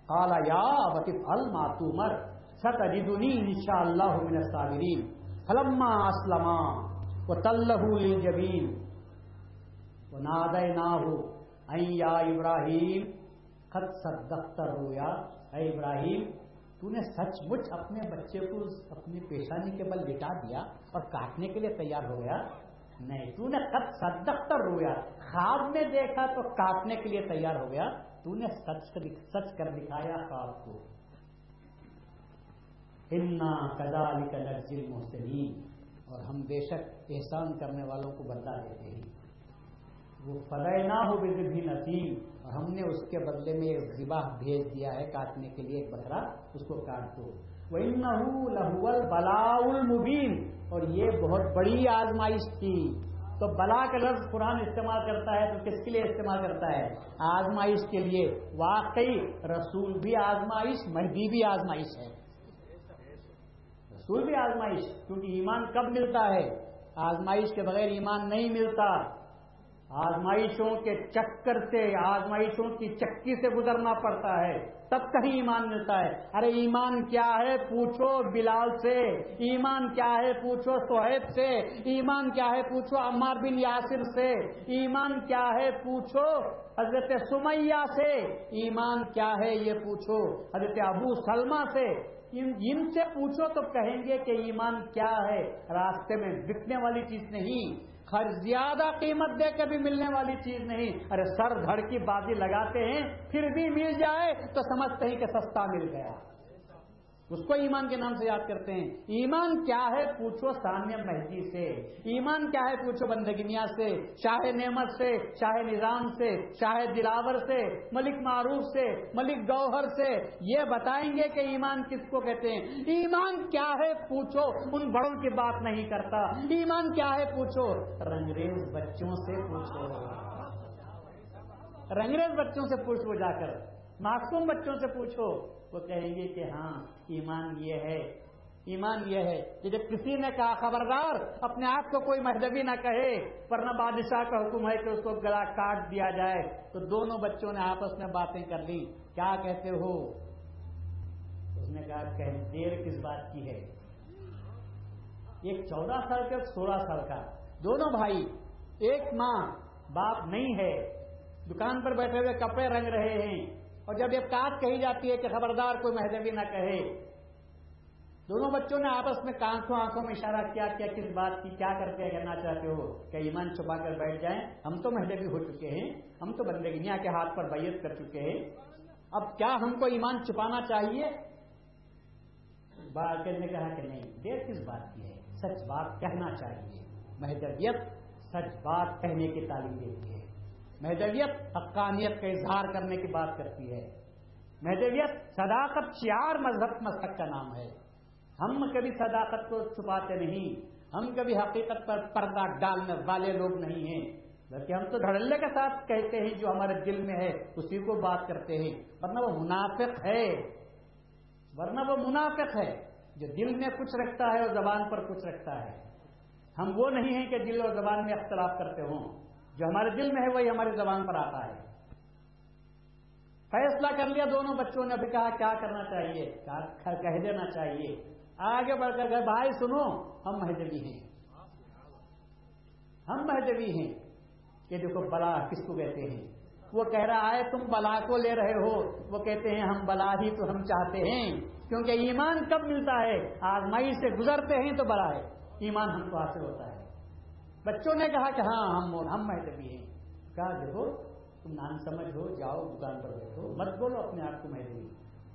کالا یا بطف الماتو مر ست اجدنی ان شاء اللہ صابرین فلما اسلم و تلہ جبین وہ ناد نہ ہو یا ابراہیم خط صدقت رویا اے ابراہیم تو نے سچ مچ اپنے بچے کو اپنی پیشانی کے بل لٹا دیا اور کاٹنے کے لیے تیار ہو گیا نہیں تو نے خط صدق رویا خواب میں دیکھا تو کاٹنے کے لیے تیار ہو گیا تو نے سچ سچ کر دکھایا خواب کو ہمنا کدال کا لرزل محسنین اور ہم بے شک احسان کرنے والوں کو بدلا دیتے ہیں وہ فلح نہ ہو بھی نسیم اور ہم نے اس کے بدلے میں ایک ذبا بھیج دیا ہے کاٹنے کے لیے، ایک بکرا اس کو کاٹ دو وہ لہول بلا المبین اور یہ بہت بڑی آزمائش تھی۔ تو بلا کا لفظ قرآن استعمال کرتا ہے تو کس کے لیے استعمال کرتا ہے؟ آزمائش کے لیے۔ واقعی رسول بھی آزمائش، مہدی بھی آزمائش ہے۔ رسول بھی آزمائش، کیونکہ ایمان کب ملتا ہے؟ آزمائش کے بغیر ایمان نہیں ملتا۔ آزمائشوں کے چکر سے، آزمائشوں کی چکی سے گزرنا پڑتا ہے۔ تب کہیں ایمان ملتا ہے۔ ارے، ایمان کیا ہے؟ پوچھو بلال سے۔ ایمان کیا ہے؟ پوچھو سہیب سے۔ ایمان کیا ہے؟ پوچھو عمار بن یاسر سے۔ ایمان کیا ہے؟ پوچھو حضرت سمیہ سے۔ ایمان کیا ہے؟ یہ پوچھو حضرت ابو سلمہ سے۔ ان سے پوچھو تو کہیں گے کہ ایمان کیا ہے؟ راستے میں بکنے والی چیز نہیں۔ زیادہ قیمت دے کے بھی ملنے والی چیز نہیں۔ ارے سر دھڑ کی بازی لگاتے ہیں، پھر بھی مل جائے تو سمجھتے ہیں کہ سستا مل گیا۔ اس کو ایمان کے نام سے یاد کرتے ہیں۔ ایمان کیا ہے پوچھو سامیہ مہدی سے۔ ایمان کیا ہے پوچھو بندگنیا سے۔ شاہ نعمت سے، شاہ نظام سے، شاہ دلاور سے، ملک معروف سے، ملک گوہر سے۔ یہ بتائیں گے کہ ایمان کس کو کہتے ہیں۔ ایمان کیا ہے پوچھو، ان بڑوں کی بات نہیں کرتا۔ ایمان کیا ہے پوچھو رنگریز بچوں سے پوچھو۔ رنگریز بچوں سے پوچھو جا کر۔ معصوم بچوں سے پوچھو۔ وہ کہیں گے کہ ہاں ایمان یہ ہے۔ ایمان یہ ہے کہ جب کسی نے کہا، خبردار، اپنے آپ کو کوئی مہدبی نہ کہے، ورنہ بادشاہ کا حکم ہے کہ اس کو گلا کاٹ دیا جائے، تو دونوں بچوں نے آپس میں باتیں کر لی۔ کیا کہتے ہو؟ اس نے کہا کہ دیر کس بات کی ہے؟ ایک چودہ سال کا سولہ سال کا۔ دونوں بھائی، ایک ماں، باپ نہیں ہے۔ دکان پر بیٹھے ہوئے کپڑے رنگ رہے ہیں۔ اور جب یہ بات کہی جاتی ہے کہ خبردار کوئی مہدوی نہ کہے، دونوں بچوں نے آپس میں کانکھوں آنکھوں میں اشارہ کیا کیا کس بات کی کیا کر کے کرنا چاہتے ہو؟ کہ ایمان چھپا کر بیٹھ جائیں۔ ہم تو مہدوی ہو چکے ہیں، ہم تو بندگیاں کے ہاتھ پر بیت کر چکے ہیں۔ اب کیا ہم کو ایمان چھپانا چاہیے؟ نے کہا کہ نہیں دیر کس بات کی ہے۔ سچ بات کہنا چاہیے۔ مہدویت سچ بات کہنے کی تعلیم دیتی ہے۔ مہدویت حقانیت کا اظہار کرنے کی بات کرتی ہے۔ مہدویت صداقت چار مذہب مذہب کا نام ہے۔ ہم کبھی صداقت کو چھپاتے نہیں، ہم کبھی حقیقت پر پردہ ڈالنے والے لوگ نہیں ہیں۔ بلکہ ہم تو دھڑلے کے ساتھ کہتے ہیں، جو ہمارے دل میں ہے، اسی کو بات کرتے ہیں۔ ورنہ وہ منافق ہے۔ ورنہ وہ منافق ہے، جو دل میں کچھ رکھتا ہے اور زبان پر کچھ رکھتا ہے۔ ہم وہ نہیں ہیں کہ دل اور زبان میں اختلاف کرتے ہوں۔ جو ہمارے دل میں ہے وہی ہماری زبان پر آتا ہے۔ فیصلہ کر لیا دونوں بچوں نے، ابھی کہا کیا کرنا چاہیے؟ کہہ دینا چاہیے۔ آگے بڑھ کر گئے بھائی سنو، ہم مہدوی ہیں۔ ہم مہدوی ہیں۔ کہ دیکھو، بلا کس کو کہتے ہیں؟ وہ کہہ رہا ہے تم بلا کو لے رہے ہو۔ وہ کہتے ہیں، ہم بلا ہی تو ہم چاہتے ہیں۔ کیونکہ ایمان کب ملتا ہے؟ آزمائی سے گزرتے ہیں تو بلا ہے۔ ایمان ہم کو حاصل ہوتا ہے۔ بچوں نے کہا کہ ہاں ہم ہم مہدبی ہیں۔ کہا، دیکھو، تم نان سمجھ ہو، جاؤ دکان پر بیٹھو، مت بولو اپنے آپ کو مہدبی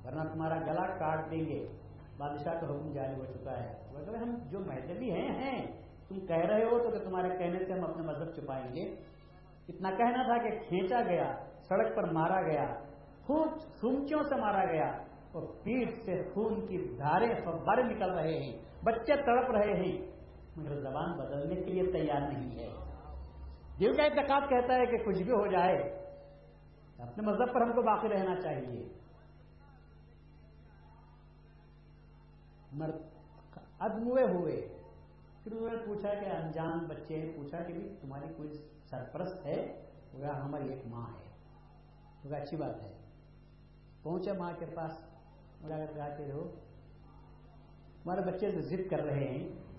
ورنہ تمہارا گلا کاٹ دیں گے۔ بادشاہ کا حکم جاری ہو چکا ہے۔ اگر ہم جو مہدبی ہیں ہیں۔ تم کہہ رہے ہو تو کہ تمہارے کہنے سے ہم اپنے مذہب چھپائیں گے۔ اتنا کہنا تھا کہ کھینچا گیا، سڑک پر مارا گیا خود سمچوں سے مارا گیا اور پیٹ سے خون کی دھارے بڑے نکل رہے ہیں۔ بچے تڑپ رہے ہیں۔ مگر زبان بدلنے کے لیے تیار نہیں ہے۔ دل کا اعتقاد کہتا ہے کہ کچھ بھی ہو جائے، اپنے مذہب پر ہم کو باقی رہنا چاہیے۔ ادموے ہوئے۔ پھر انہوں نے پوچھا کہ انجان بچے نے پوچھا کہ تمہاری کوئی سرپرست ہے؟ وہ ہماری ایک ماں ہے۔ تو اچھی بات ہے۔ پہنچے ماں کے پاس۔ مجھے کہتے رہو ہمارے بچے تو ضد کر رہے ہیں۔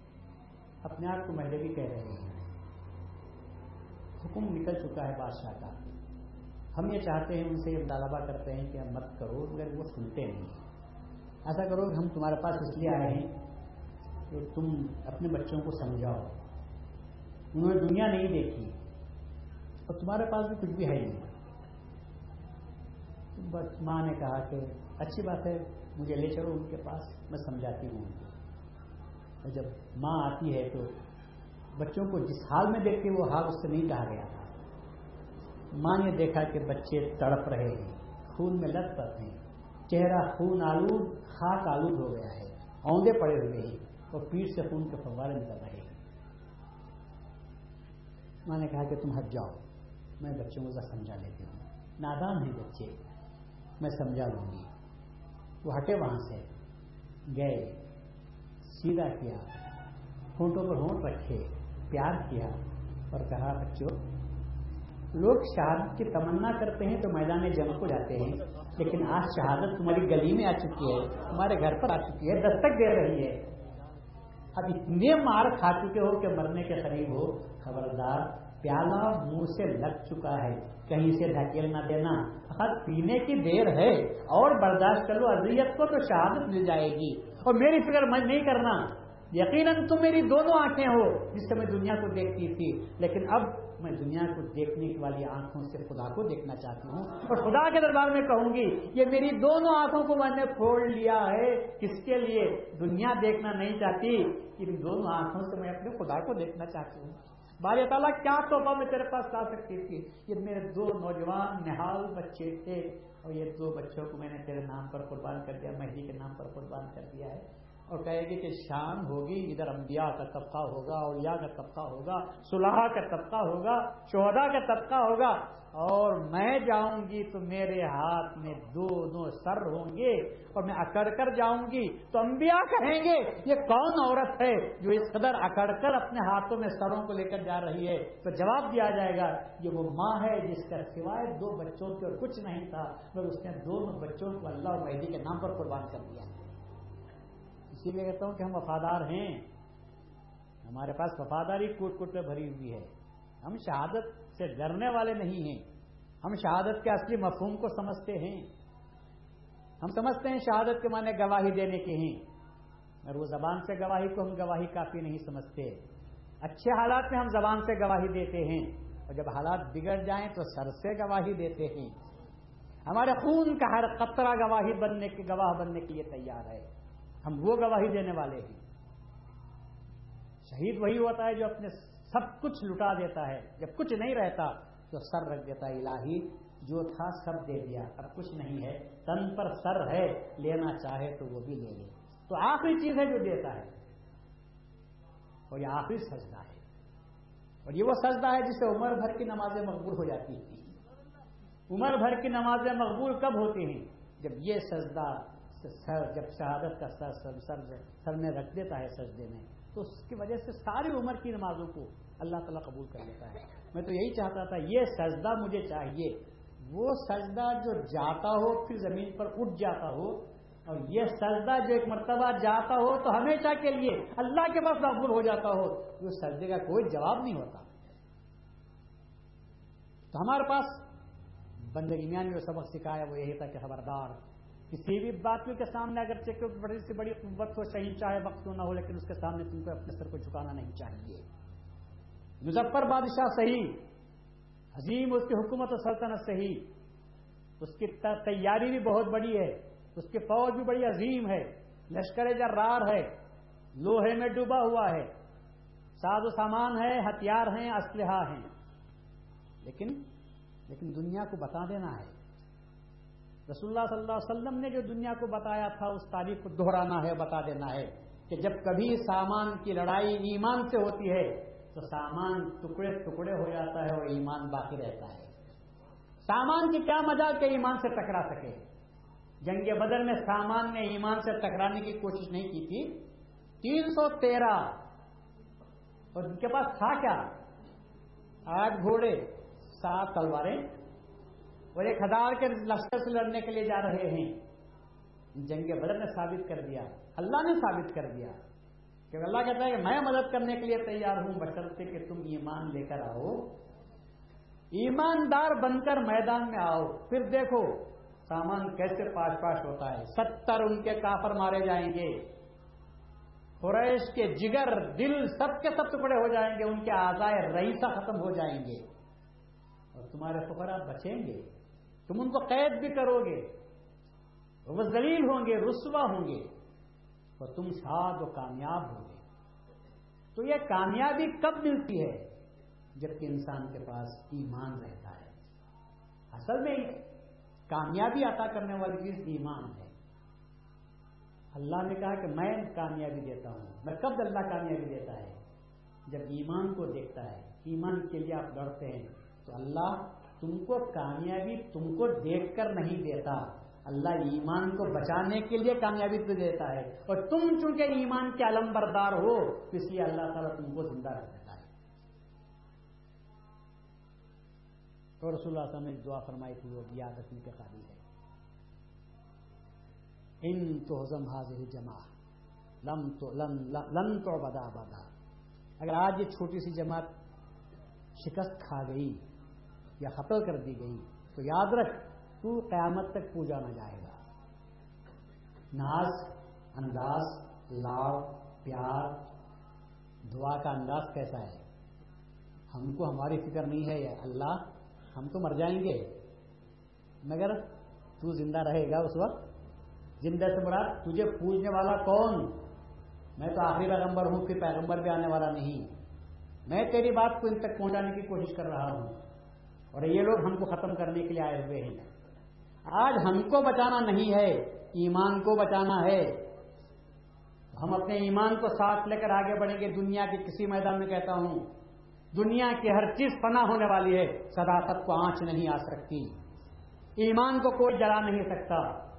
اپنے آپ کو مہدوی کہہ رہے ہیں۔ حکم نکل چکا ہے بادشاہ کا۔ ہم یہ چاہتے ہیں، ان سے یہ مطالبہ کرتے ہیں کہ ہم مت کرو، مگر وہ سنتے نہیں۔ ایسا کرو کہ ہم تمہارے پاس اس لیے آئے ہیں کہ تم اپنے بچوں کو سمجھاؤ۔ انہوں نے دنیا نہیں دیکھی، اور تمہارے پاس بھی کچھ بھی ہے نہیں۔ بس ماں نے کہا کہ اچھی بات ہے، مجھے لے چلو ان کے پاس، میں سمجھاتی ہوں۔ جب ماں آتی ہے تو بچوں کو جس حال میں دیکھتے وہ حال اس سے نہیں کہا گیا تھا۔ ماں نے دیکھا کہ بچے تڑپ رہے ہیں، خون میں لت پت ہیں۔ چہرہ خون آلود، خاک آلود ہو گیا ہے۔ اوندے پڑے ہوئے ہیں اور پیٹ سے خون کے فوارے نکل رہے ہیں۔ ماں نے کہا کہ تم ہٹ جاؤ، میں بچوں کو ذرا سمجھا لیتی ہوں۔ نادان ہیں بچے، میں سمجھا لوں گی۔ وہ ہٹے وہاں سے، گئے۔ سیدھا کیا، ہونٹوں پر ہونٹ رکھے، پیار کیا اور کہا، بچوں، لوگ شہادت کی تمنا کرتے ہیں تو میدان جنگ کو جاتے ہیں، لیکن آج شہادت تمہاری گلی میں آ چکی ہے، تمہارے گھر پر آ چکی ہے، دستک دے رہی ہے۔ اب اتنے مار کھا چکے ہو کہ مرنے کے قریب ہو، خبردار، پیالہ منہ سے لگ چکا ہے، کہیں سے ڈھکیل نہ دینا۔ پینے کی دیر ہے، اور برداشت کر لو، اذیت کو تو شہادت مل جائے گی۔ اور میری فکر میں نہیں کرنا۔ یقیناً تم میری دونوں آنکھیں ہو، جس سے میں دنیا کو دیکھتی تھی۔ لیکن اب میں دنیا کو دیکھنے والی آنکھوں سے خدا کو دیکھنا چاہتی ہوں۔ اور خدا کے دربار میں کہوں گی، یہ میری دونوں آنکھوں کو میں نے پھوڑ لیا ہے، کس کے لیے؟ دنیا دیکھنا نہیں چاہتی۔ ان دونوں آنکھوں سے میں اپنے خدا کو دیکھنا چاہتی ہوں۔ بھائی تعالیٰ، کیا توحفہ میں تیرے پاس لا سکتی تھی؟ یہ میرے دو نوجوان نہال بچے تھے۔ اور یہ دو بچوں کو میں نے تیرے نام پر قربان کر دیا، مہدی کے نام پر قربان کر دیا ہے۔ اور کہے گی کہ شام ہوگی، ادھر انبیاء کا طبقہ ہوگا، اولیاء کا طبقہ ہوگا، صلاح کا طبقہ ہوگا شہدا کا طبقہ ہوگا، اور میں جاؤں گی تو میرے ہاتھ میں دو دو سر ہوں گے، اور میں اکڑ کر جاؤں گی تو انبیاء کہیں گے، یہ کون عورت ہے جو اس قدر اکڑ کر اپنے ہاتھوں میں سروں کو لے کر جا رہی ہے؟ تو جواب دیا جائے گا، یہ وہ ماں ہے جس کا سوائے دو بچوں کے اور کچھ نہیں تھا، مگر اس نے دونوں بچوں کو اللہ اور مہدی کے نام پر قربان کر دیا۔ اسی لیے کہتا ہوں کہ ہم وفادار ہیں۔ ہمارے پاس وفاداری کوٹ کوٹ میں بھری ہوئی ہے۔ ہم شہادت سے ڈرنے والے نہیں ہیں۔ ہم شہادت کے اصلی مفہوم کو سمجھتے ہیں۔ ہم سمجھتے ہیں شہادت کے معنی گواہی دینے کے ہیں۔ اور وہ زبان سے گواہی کو ہم گواہی کافی نہیں سمجھتے۔ اچھے حالات میں ہم زبان سے گواہی دیتے ہیں۔ اور جب حالات بگڑ جائیں تو سر سے گواہی دیتے ہیں۔ ہمارے خون کا ہر قطرہ گواہی بننے کے گواہ بننے کے لیے تیار ہے۔ ہم وہ گواہی دینے والے ہیں۔ شہید وہی ہوتا ہے جو اپنے سب کچھ لٹا دیتا ہے۔ جب کچھ نہیں رہتا تو سر رکھ دیتا الہی، جو تھا سب دے دیا۔ اب کچھ نہیں ہے، تن پر سر ہے، لینا چاہے تو وہ بھی لے لے۔ تو آخری چیز ہے جو دیتا ہے۔ اور یہ آخری سجدہ ہے۔ اور یہ وہ سجدہ ہے جسے عمر بھر کی نمازیں مقبول ہو جاتی تھی عمر بھر کی نمازیں مقبول کب ہوتی ہیں؟ جب یہ سجدہ سر، جب شہادت کا سر سر سر سر میں رکھ دیتا ہے سجدے میں، تو اس کی وجہ سے ساری عمر کی نمازوں کو اللہ تعالیٰ قبول کر لیتا ہے۔ میں تو یہی چاہتا تھا، یہ سجدہ مجھے چاہیے۔ وہ سجدہ جو جاتا ہو، پھر زمین پر اٹھ جاتا ہو، اور یہ سجدہ جو ایک مرتبہ جاتا ہو، تو ہمیشہ کے لیے اللہ کے پاس مقبول ہو جاتا ہو اس سجدے کا کوئی جواب نہیں ہوتا۔ تو ہمارے پاس بندگی نے جو سبق سکھایا، وہ یہی تھا کہ خبردار کسی بھی بات کے سامنے اگر چیک بڑی سے بڑی قوت ہو، صحیح چاہے، وقت نہ ہو، لیکن اس کے سامنے تم کو اپنے سر کو جھکانا نہیں چاہیے۔ مظفر بادشاہ صحیح، عظیم اس کی حکومت و سلطنت صحیح۔ اس کی تیاری بھی بہت بڑی ہے، اس کی فوج بھی بڑی عظیم ہے۔ لشکر جرار ہے، لوہے میں ڈوبا ہوا ہے۔ ساز و سامان ہے ہتھیار ہیں، اسلحہ ہیں۔ لیکن لیکن دنیا کو بتا دینا ہے۔ رسول اللہ صلی اللہ علیہ وسلم نے جو دنیا کو بتایا تھا، اس تاریخ کو دہرانا ہے، بتا دینا ہے کہ جب کبھی سامان کی لڑائی ایمان سے ہوتی ہے، تو سامان ٹکڑے ٹکڑے ہو جاتا ہے اور ایمان باقی رہتا ہے۔ سامان کی کیا مزہ کہ ایمان سے ٹکرا سکے؟ جنگ بدر میں سامان نے ایمان سے ٹکرانے کی کوشش نہیں کی تھی۔ تین سو تیرہ۔ اور ان کے پاس تھا کیا؟ آٹھ گھوڑے، سات تلواریں۔ اور ایک ہزار کے لشکر سے لڑنے کے لیے جا رہے ہیں۔ جنگ بدر نے ثابت کر دیا، اللہ نے ثابت کر دیا۔ کہ اللہ کہتا ہے کہ میں مدد کرنے کے لیے تیار ہوں، بشرطے کہ تم ایمان لے کر آؤ۔ ایماندار بن کر میدان میں آؤ۔ پھر دیکھو، سامان کیسے پاش پاش ہوتا ہے۔ ستر ان کے کافر مارے جائیں گے۔ قریش کے جگر، دل سب کے سب ٹکڑے ہو جائیں گے۔ ان کے آزائے رئیسا ختم ہو جائیں گے۔ اور تمہارے فقرا بچیں گے۔ تم ان کو قید بھی کرو گے وہ ذلیل ہوں گے، رسوا ہوں گے، اور تم شاد و کامیاب ہوں گے۔ تو یہ کامیابی کب ملتی ہے؟ جبکہ انسان کے پاس ایمان رہتا ہے۔ اصل میں کامیابی عطا کرنے والی چیز ایمان ہے۔ اللہ نے کہا کہ میں کامیابی دیتا ہوں، میں کب اللہ کامیابی دیتا ہے؟ جب ایمان کو دیکھتا ہے، ایمان کے لیے آپ لڑتے ہیں تو اللہ تم کو کامیابی تم کو دیکھ کر نہیں دیتا۔ اللہ ایمان کو بچانے کے لیے کامیابی تو دیتا ہے۔ اور تم چونکہ ایمان کے علم بردار ہو، تو اس لیے اللہ تعالیٰ تم کو زندہ رکھ دیتا ہے۔ تو رسول اللہ نے دعا فرمائی تھی، وہ یاد رکھنے کے قابل ہے۔ ان تو ہزم حاضر جمع لم تو لن تو بدا بدا اگر آج یہ چھوٹی سی جماعت شکست کھا گئی یا قتل کر دی گئی، تو یاد رکھ، تو قیامت تک پوجا نہ جائے گا۔ ناز، انداز، لاؤ، پیار، دعا کا انداز کیسا ہے؟ ہم کو ہماری فکر نہیں ہے، یا اللہ، ہم تو مر جائیں گے۔ مگر تو زندہ رہے گا اس وقت۔ زندہ سے مراد تجھے پوجنے والا کون؟ میں تو آخری پیغمبر ہوں، پھر پیغمبر بھی آنے والا نہیں۔ میں تیری بات کو ان تک پہنچانے کی کوشش کر رہا ہوں۔ اور یہ لوگ ہم کو ختم کرنے کے لیے آئے ہوئے ہیں۔ آج ہم کو بچانا نہیں ہے، ایمان کو بچانا ہے۔ ہم اپنے ایمان کو ساتھ لے کر آگے بڑھیں گے۔ دنیا کے کسی میدان میں کہتا ہوں، دنیا کی ہر چیز فنا ہونے والی ہے، صداقت کو آنچ نہیں آ سکتی۔ ایمان کو کوئی جلا نہیں سکتا۔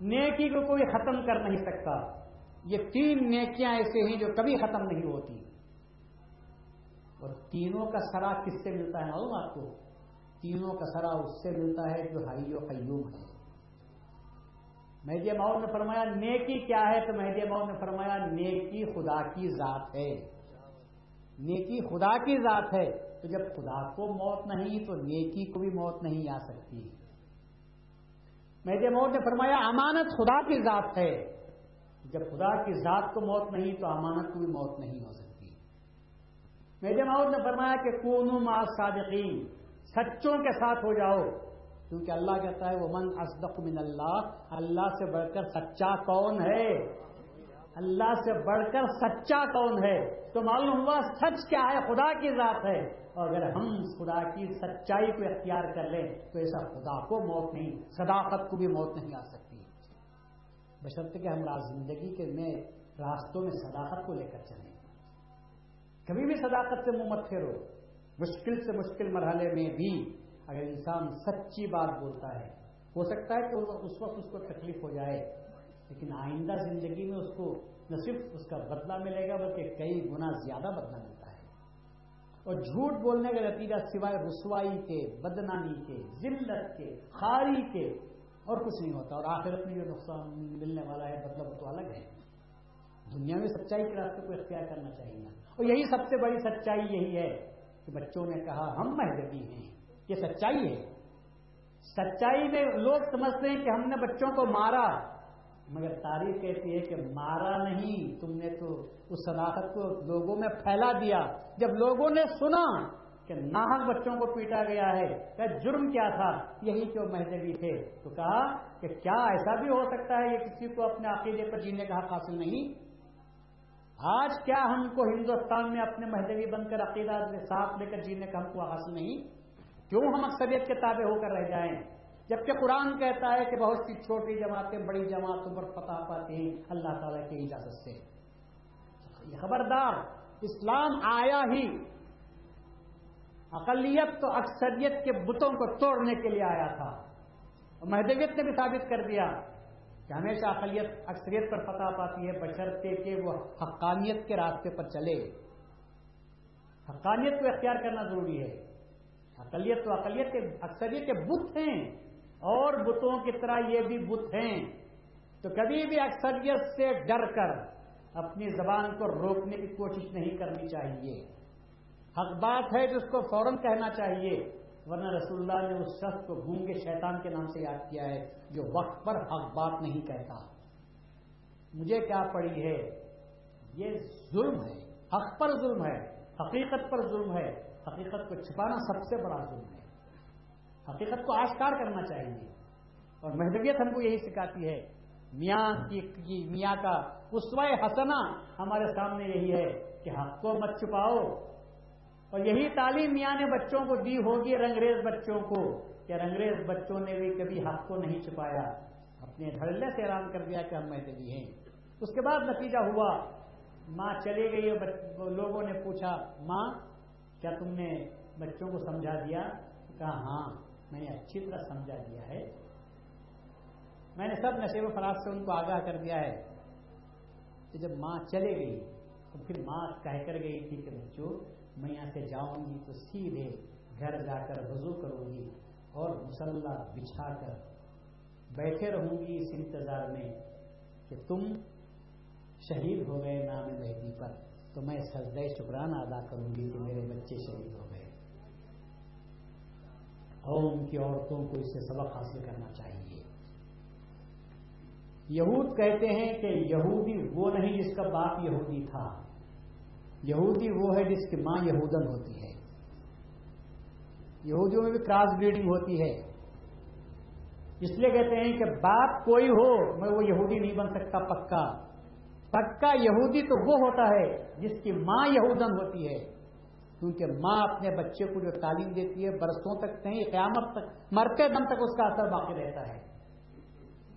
نیکی کو کوئی ختم کر نہیں سکتا۔ یہ تین نیکیاں ایسے ہیں جو کبھی ختم نہیں ہوتی۔ اور تینوں کا سرا کس سے ملتا ہے معلوم آپ کو؟ تینوں کا سرا اس سے ملتا ہے جو ہائی و قیوم ہے۔ مہدی ماؤ نے فرمایا، نیکی کیا ہے؟ تو مہدی ماؤ نے فرمایا، نیکی خدا کی ذات ہے۔ نیکی خدا کی ذات ہے۔ تو جب خدا کو موت نہیں، تو نیکی کو بھی موت نہیں آ سکتی۔ مہدی موت نے فرمایا، امانت خدا کی ذات ہے۔ جب خدا کی ذات کو موت نہیں، تو امانت کو بھی موت نہیں ہو سکتی۔ مہدی موت نے فرمایا کہ کونو ما صادقین سچوں کے ساتھ ہو جاؤ۔ کیونکہ اللہ کہتا ہے وہ من اصدق من اللہ اللہ سے بڑھ کر سچا کون ہے؟ اللہ سے بڑھ کر سچا کون ہے؟ تو معلوم ہوا سچ کیا ہے؟ خدا کی ذات ہے۔ اور اگر ہم خدا کی سچائی کو اختیار کر لیں، تو ایسا خدا کو موت نہیں، صداقت کو بھی موت نہیں آ سکتی۔ بشرط کہ ہم زندگی کے میں، راستوں میں صداقت کو لے کر چلیں۔ کبھی بھی صداقت سے منہ مت پھیرو۔ مشکل سے مشکل مرحلے میں بھی اگر انسان سچی بات بولتا ہے، ہو سکتا ہے کہ اس وقت اس کو تکلیف ہو جائے، لیکن آئندہ زندگی میں اس کو نہ صرف اس کا بدلہ ملے گا، بلکہ کئی گنا زیادہ بدلہ ملتا ہے۔ اور جھوٹ بولنے کا نتیجہ سوائے رسوائی کے، بدنامی کے، ذلت کے، خاری کے اور کچھ نہیں ہوتا۔ اور آخرت میں جو نقصان ملنے والا ہے مطلب تو الگ ہے۔ دنیا میں سچائی کے راستے کو اختیار کرنا چاہیے اور یہی سب سے بڑی سچائی یہی ہے کہ بچوں نے کہا، ہم مہدبی ہیں۔ یہ سچائی ہے۔ سچائی میں لوگ سمجھتے ہیں کہ ہم نے بچوں کو مارا، مگر تاریخ کہتی ہے کہ مارا نہیں، تم نے تو اس صداقت کو لوگوں میں پھیلا دیا۔ جب لوگوں نے سنا کہ ناحق بچوں کو پیٹا گیا ہے، کہ جرم کیا تھا، یہی کہ وہ مہدوی تھے، تو کہا کہ کیا ایسا بھی ہو سکتا ہے، یہ کسی کو اپنے عقیدے پر جینے کا حق حاصل نہیں؟ آج کیا ہم کو ہندوستان میں اپنے مہدوی بن کر عقیدہ ساتھ لے کر جینے کا حق حاصل نہیں؟ کیوں ہم اکثریت کے تابع ہو کر رہ جائیں؟ جبکہ قرآن کہتا ہے کہ بہت سی چھوٹی جماعتیں بڑی جماعتوں پر فتح پاتی ہیں، اللہ تعالیٰ کی اجازت سے۔ خبردار، اسلام آیا ہی۔ اقلیت تو اکثریت کے بتوں کو توڑنے کے لیے آیا تھا۔ مہدویت نے بھی ثابت کر دیا۔ کہ ہمیشہ اقلیت اکثریت پر فتح پاتی ہے بشرتے کہ وہ حقانیت کے راستے پر چلے۔ حقانیت کو اختیار کرنا ضروری ہے۔ اقلیت تو اقلیت کے اکثریت کے بت ہیں اور بتوں کی طرح یہ بھی بت ہیں۔ تو کبھی بھی اکثریت سے ڈر کر اپنی زبان کو روکنے کی کوشش نہیں کرنی چاہیے۔ حق بات ہے جس کو فوراً کہنا چاہیے۔ ورنہ رسول اللہ نے اس شخص کو گونگے شیطان کے نام سے یاد کیا ہے جو وقت پر حق بات نہیں کہتا۔ مجھے کیا پڑی ہے؟ یہ ظلم ہے، حق پر ظلم ہے، حقیقت پر ظلم ہے، حقیقت کو چھپانا سب سے بڑا ظلم ہے۔ حقیقت کو آشکار کرنا چاہیے۔ اور مہدویت ہم کو یہی سکھاتی ہے، میاں کی میاں کا اسوائے حسنا ہمارے سامنے یہی ہے کہ حق کو مت چھپاؤ۔ اور یہی تعلیم میاں نے بچوں کو دی ہوگی رنگریز بچوں کو کہ رنگریز بچوں نے بھی کبھی حق کو نہیں چھپایا۔ اپنے دھڑلے سے اعلان کر دیا کہ ہم مہدوی ہیں۔ اس کے بعد نتیجہ ہوا۔ ماں چلی گئی لوگوں نے پوچھا، ماں، کیا تم نے بچوں کو سمجھا دیا؟ کہا ہاں میں نے اچھی طرح سمجھا دیا ہے۔ میں نے سب نشے و فراغ سے ان کو آگاہ کر دیا ہے کہ جب ماں چلے گئی تو پھر ماں کہہ کر گئی تھی کہ بچوں میں یہاں سے جاؤں گی تو سیدھے گھر جا کر وضو کروں گی اور مسلح بچھا کر بیٹھے رہوں گی اس انتظار میں کہ تم شہید ہو گئے نام مہدی پر۔ تو میں سجدہ شکرانہ ادا کروں گی کہ میرے بچے شہید ہو گئے۔ اور ان کی عورتوں کو اس سے سبق حاصل کرنا چاہیے۔ یہود کہتے ہیں کہ یہودی وہ نہیں جس کا باپ یہودی تھا۔ یہودی وہ ہے جس کی ماں یہودن ہوتی ہے۔ یہودیوں میں بھی کراس بریڈنگ ہوتی ہے۔ اس لیے کہتے ہیں کہ باپ کوئی ہو میں وہ یہودی نہیں بن سکتا، پکا۔ پکا یہودی تو وہ ہوتا ہے جس کی ماں یہودن ہوتی ہے۔ کیونکہ ماں اپنے بچے کو جو تعلیم دیتی ہے، برسوں تک نہیں، قیامت تک، مرتے دم تک اس کا اثر باقی رہتا ہے۔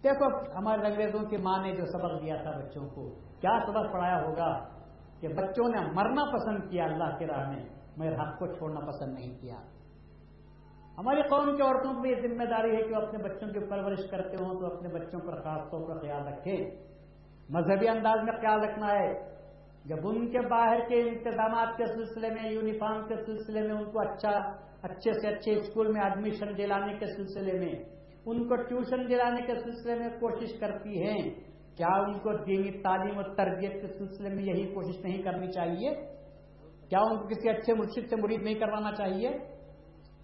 دیکھو، ہمارے انگریزوں کی ماں نے جو سبق دیا تھا بچوں کو، کیا سبق پڑھایا ہوگا؟ کہ بچوں نے مرنا پسند کیا اللہ کے راہ میں میرے حق کو چھوڑنا پسند نہیں کیا۔ ہماری قوم کی عورتوں کو یہ ذمہ داری ہے کہ وہ اپنے بچوں کی پرورش کرتے ہوں، تو اپنے بچوں پر خاص طور پر خیال رکھیں۔ مذہبی انداز میں خیال رکھنا ہے۔ جب ان کے باہر کے انتظامات کے سلسلے میں، یونیفارم کے سلسلے میں ان کو اچھا اچھے سے اچھے اسکول میں ایڈمیشن دلانے کے سلسلے میں، ان کو ٹیوشن دلانے کے سلسلے میں کوشش کرتی ہیں کیا ان کو دینی تعلیم اور تربیت کے سلسلے میں یہی کوشش نہیں کرنی چاہیے؟ کیا ان کو کسی اچھے مرشد سے مرید نہیں کروانا چاہیے؟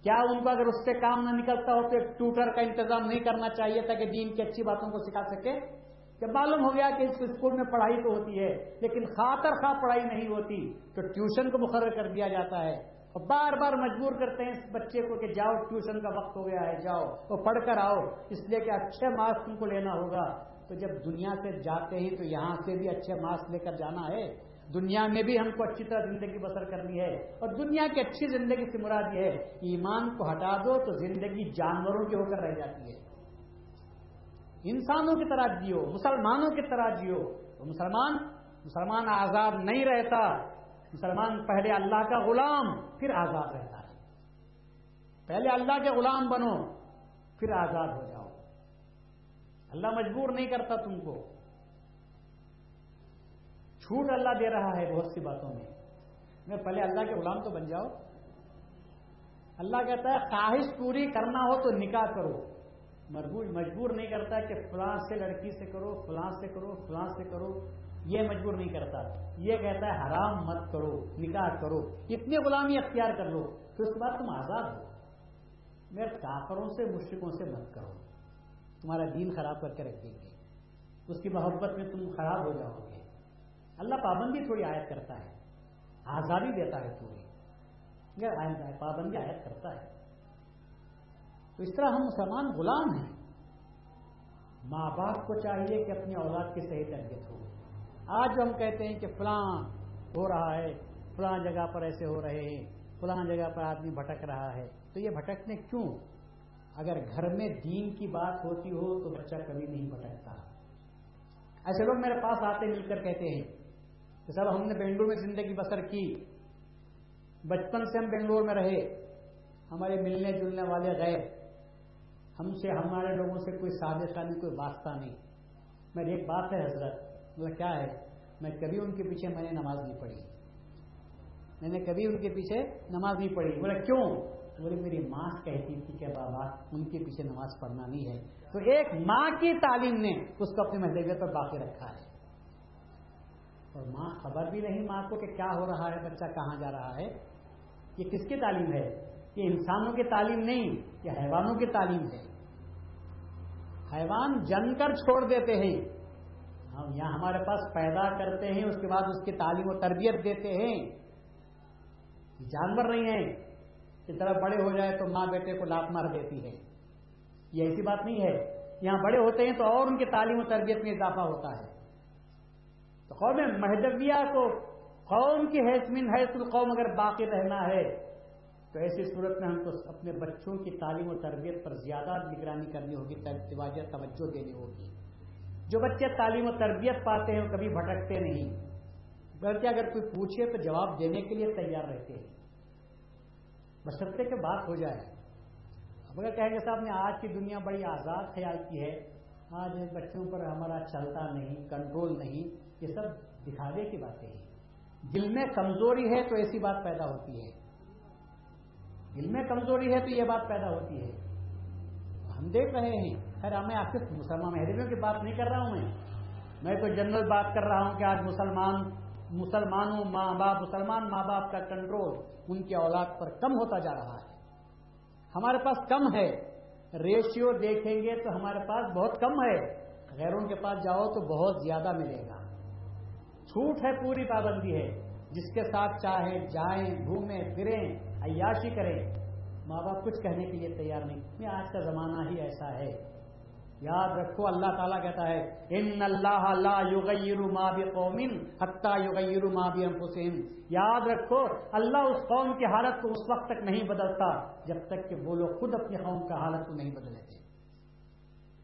کیا ان کو اگر اس سے کام نہ نکلتا ہو تو ایک ٹوٹر کا انتظام نہیں کرنا چاہیے تاکہ دین کی اچھی باتوں کو سکھا سکے؟ جب معلوم ہو گیا کہ اس اسکول میں پڑھائی تو ہوتی ہے، لیکن خاطر خواہ پڑھائی نہیں ہوتی، تو ٹیوشن کو مقرر کر دیا جاتا ہے۔ اور بار بار مجبور کرتے ہیں اس بچے کو کہ جاؤ، ٹیوشن کا وقت ہو گیا ہے، جاؤ وہ پڑھ کر آؤ، اس لیے کہ اچھے مارکس تم کو لینا ہوگا۔ تو جب دنیا سے جاتے ہی تو یہاں سے بھی اچھے مارکس لے کر جانا ہے۔ دنیا میں بھی ہم کو اچھی طرح زندگی بسر کرنی ہے اور دنیا کی اچھی زندگی سے مراد یہ ہے، ایمان کو ہٹا دو تو زندگی جانوروں کی ہو کر رہ جاتی ہے۔ انسانوں کی طرح جیو، مسلمانوں کی طرح جیو۔ تو مسلمان مسلمان آزاد نہیں رہتا۔ مسلمان پہلے اللہ کا غلام، پھر آزاد رہتا ہے۔ پہلے اللہ کے غلام بنو، پھر آزاد ہو جاؤ اللہ مجبور نہیں کرتا تم کو۔ چھوٹ اللہ دے رہا ہے بہت سی باتوں میں۔ میں پہلے اللہ کے غلام تو بن جاؤ۔ اللہ کہتا ہے، خواہش پوری کرنا ہو تو نکاح کرو۔ مربوط مجبور نہیں کرتا کہ فلاں سے لڑکی سے کرو، فلاں سے کرو، فلاں سے کرو۔ یہ مجبور نہیں کرتا۔ یہ کہتا ہے، حرام مت کرو، نکاح کرو۔ اتنی غلامی اختیار کر لو، پھر اس کے بعد تم آزاد ہو۔ میرے کافروں سے مشرقوں سے مت کرو۔ تمہارا دین خراب کر کے رکھ دیں گے۔ اس کی محبت میں تم خراب ہو جاؤ گے۔ اللہ پابندی تھوڑی عائد کرتا ہے آزادی دیتا ہے تھوڑی پابندی عائد کرتا ہے۔ تو اس طرح ہم مسلمان غلام ہیں۔ ماں باپ کو چاہیے کہ اپنی اولاد کی صحیح تربیت ہو۔ آج ہم کہتے ہیں کہ فلاں ہو رہا ہے، فلاں جگہ پر ایسے ہو رہے ہیں، فلاں جگہ پر آدمی بھٹک رہا ہے۔ تو یہ بھٹکنے کیوں؟ اگر گھر میں دین کی بات ہوتی ہو تو بچہ کبھی نہیں بھٹکتا۔ ایسے لوگ میرے پاس آتے مل کر کہتے ہیں کہ سب ہم نے بنگلور میں زندگی بسر کی۔ بچپن سے ہم بنگلور میں رہے۔ ہمارے ملنے جلنے والے غیر۔ ہم سے ہمارے لوگوں سے کوئی سازش نہیں، کوئی واسطہ نہیں۔ میری ایک بات ہے حضرت مطلب کیا ہے؟ میں کبھی ان کے پیچھے میں نے نماز نہیں پڑھی۔ میں نے کبھی ان کے پیچھے نماز نہیں پڑھی۔ بولے، کیوں؟ بولے میری ماں کہتی تھی کہ بابا، ان کے پیچھے نماز پڑھنا نہیں ہے۔ تو ایک ماں کی تعلیم نے اس کو اپنی مذہبیت پر باقی رکھا ہے۔ اور ماں خبر بھی نہیں ماں کو کہ کیا ہو رہا ہے، بچہ کہاں جا رہا ہے؟ یہ کس کی تعلیم ہے؟ یہ انسانوں کی تعلیم نہیں، یہ حیوانوں کی تعلیم ہے۔ حیوان جن کر چھوڑ دیتے ہیں۔ ہم یہاں ہمارے پاس پیدا کرتے ہیں، اس کے بعد اس کی تعلیم و تربیت دیتے ہیں۔ جانور نہیں ہے اس طرح بڑے ہو جائے تو ماں بیٹے کو لاپ مار دیتی ہے۔ یہ ایسی بات نہیں ہے۔ یہاں بڑے ہوتے ہیں تو اور ان کی تعلیم و تربیت میں اضافہ ہوتا ہے۔ تو قوم مہدویہ کو قوم کی حیث من حیث القوم اگر باقی رہنا ہے، تو ایسی صورت میں ہم کو اپنے بچوں کی تعلیم و تربیت پر زیادہ نگرانی کرنی ہوگی توجہ توجہ دینی ہوگی۔ جو بچے تعلیم و تربیت پاتے ہیں وہ کبھی بھٹکتے نہیں۔ بلکہ اگر کوئی پوچھے تو جواب دینے کے لیے تیار رہتے ہیں۔ بشرطے کے بات ہو جائے۔ اب اگر کہیں گے صاحب نے آج کی دنیا بڑی آزاد خیال کی ہے، آج بچوں پر ہمارا چلتا نہیں کنٹرول نہیں، یہ سب دکھاوے کی باتیں ہیں۔ دل میں کمزوری ہے تو ایسی بات پیدا ہوتی ہے۔ دل میں کمزوری ہے تو یہ بات پیدا ہوتی ہے۔ ہم دیکھ رہے ہیں۔ خیر میں آپ سے مسلمان مہربیوں کی بات نہیں کر رہا ہوں میں۔ میں تو جنرل بات کر رہا ہوں کہ آج مسلمان مسلمانوں ماں باپ، مسلمان ماں باپ کا کنٹرول ان کی اولاد پر کم ہوتا جا رہا ہے۔ ہمارے پاس کم ہے۔ ریشیو دیکھیں گے تو ہمارے پاس بہت کم ہے۔ غیروں کے پاس جاؤ تو بہت زیادہ ملے گا۔ چھوٹ ہے، پوری پابندی ہے۔ جس کے ساتھ چاہے جائیں، گھومیں، پھریں، عیاشی کریں، ماں باپ کچھ کہنے کے لیے تیار نہیں۔ آج کا زمانہ ہی ایسا ہے۔ یاد رکھو، اللہ تعالیٰ کہتا ہے، ان اللہ لا یغیر ما بقوم حتى یغیر ما بانفسهم یاد رکھو، اللہ اس قوم کی حالت کو اس وقت تک نہیں بدلتا، جب تک کہ وہ لوگ خود اپنی قوم کا حالت کو نہیں بدلے تھے۔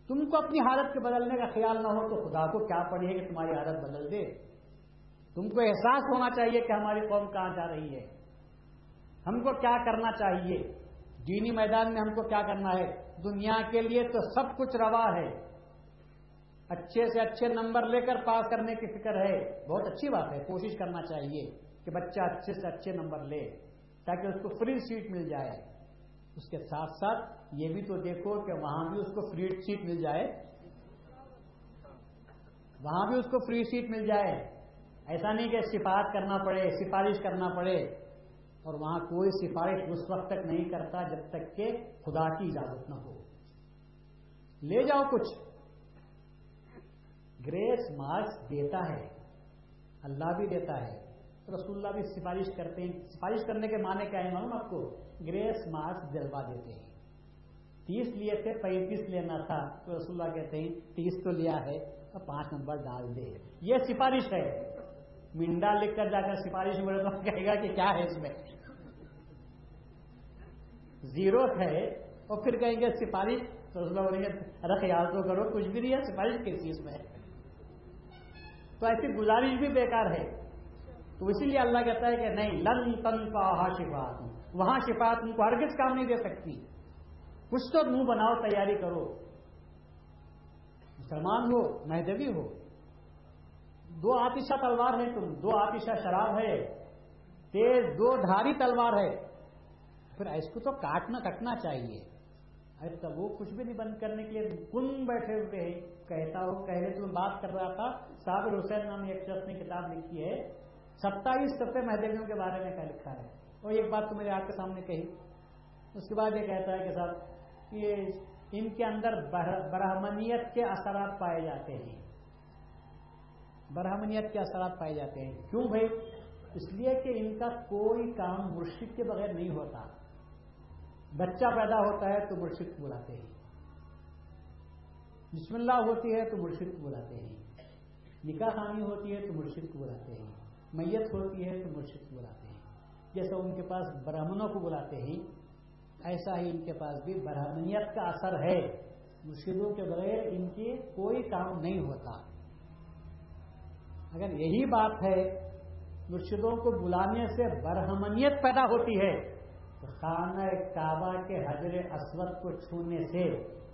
تم کو اپنی حالت کے بدلنے کا خیال نہ ہو تو خدا کو کیا پڑی ہے کہ تمہاری حالت بدل دے؟ تم کو احساس ہونا چاہیے کہ ہماری قوم کہاں جا رہی ہے۔ ہم کو کیا کرنا چاہیے؟ دینی میدان میں ہم کو کیا کرنا ہے؟ دنیا کے لیے تو سب کچھ روا ہے۔ اچھے سے اچھے نمبر لے کر پاس کرنے کی فکر ہے۔ بہت اچھی بات ہے، کوشش کرنا چاہیے کہ بچہ اچھے سے اچھے نمبر لے تاکہ اس کو فری سیٹ مل جائے۔ اس کے ساتھ ساتھ یہ بھی تو دیکھو کہ وہاں بھی اس کو فری سیٹ مل جائے۔ وہاں بھی اس کو فری سیٹ مل جائے۔ ایسا نہیں کہ سفارت کرنا پڑے، سفارش کرنا پڑے۔ اور وہاں کوئی سفارش اس وقت تک نہیں کرتا جب تک کہ خدا کی اجازت نہ ہو۔ لے جاؤ کچھ۔ گریس مارکس دیتا ہے۔ اللہ بھی دیتا ہے۔ رسول اللہ بھی سفارش کرتے ہیں۔ سفارش کرنے کے معنی کیا ہے معلوم آپ کو؟ گریس مارکس جلوا دیتے ہیں۔ تیس لیے تھے، پینتیس لینا تھا۔ تو رسول اللہ کہتے ہیں، تیس تو لیا ہے اور پانچ نمبر ڈال دے۔ یہ سفارش ہے۔ منڈا لکھ کر جا کر سفارش بولے تو کہے گا کہ کیا ہے اس میں؟ زیرو ہے۔ اور پھر کہیں گے سفارش تو اس میں بولیں ارے خیال تو کرو، کچھ بھی نہیں ہے، سفارش کس چیز میں تو ایسی گزارش بھی بیکار ہے۔ تو اسی لیے اللہ کہتا ہے کہ نہیں، لن تن کا شفات وہاں شفات ان کو ہرگز کام نہیں دے سکتی۔ کچھ تو منہ بناؤ، تیاری کرو۔ مسلمان ہو، مہدوی ہو۔ دو آتیشہ تلوار ہے تم، دو آتیشہ شراب ہے۔ تیز دو دھاری تلوار ہے۔ پھر اس کو تو کاٹنا، کٹنا چاہیے۔ ارے وہ کچھ بھی نہیں بند کرنے کے لیے کن بیٹھے ہوئے ہیں۔ کہتا ہو پہلے تو میں بات کر رہا تھا، صابر حسین نام ایک شخص نے کتاب لکھی ہے۔ ستائیس سفے مہدویوں کے بارے میں کیا لکھا ہے؟ اور ایک بات تو میرے آپ کے سامنے کہی۔ اس کے بعد یہ کہتا ہے کہ صاحب، یہ ان کے اندر برہمنیت کے اثرات پائے جاتے ہیں۔ برہمنیت کے اثرات پائے جاتے ہیں۔ کیوں بھائی؟ اس لیے کہ ان کا کوئی کام مرشد کے بغیر نہیں ہوتا۔ بچہ پیدا ہوتا ہے تو مرشد کو بلاتے ہیں۔ بسم اللہ ہوتی ہے تو مرشد کو بلاتے ہیں۔ نکاح خانی ہوتی ہے تو مرشد کو بلاتے ہیں۔ میت ہوتی ہے تو مرشد کو بلاتے ہیں۔ جیسا ان کے پاس برہمنوں کو بلاتے ہیں، ایسا ہی ان کے پاس بھی برہمنیت کا اثر ہے۔ مرشدوں کے بغیر ان کی کوئی کام نہیں ہوتا۔ اگر یہی بات ہے، مرشدوں کو بلانے سے برہمنیت پیدا ہوتی ہے۔ خانہ کعبہ کے حضر اسود کو چھونے سے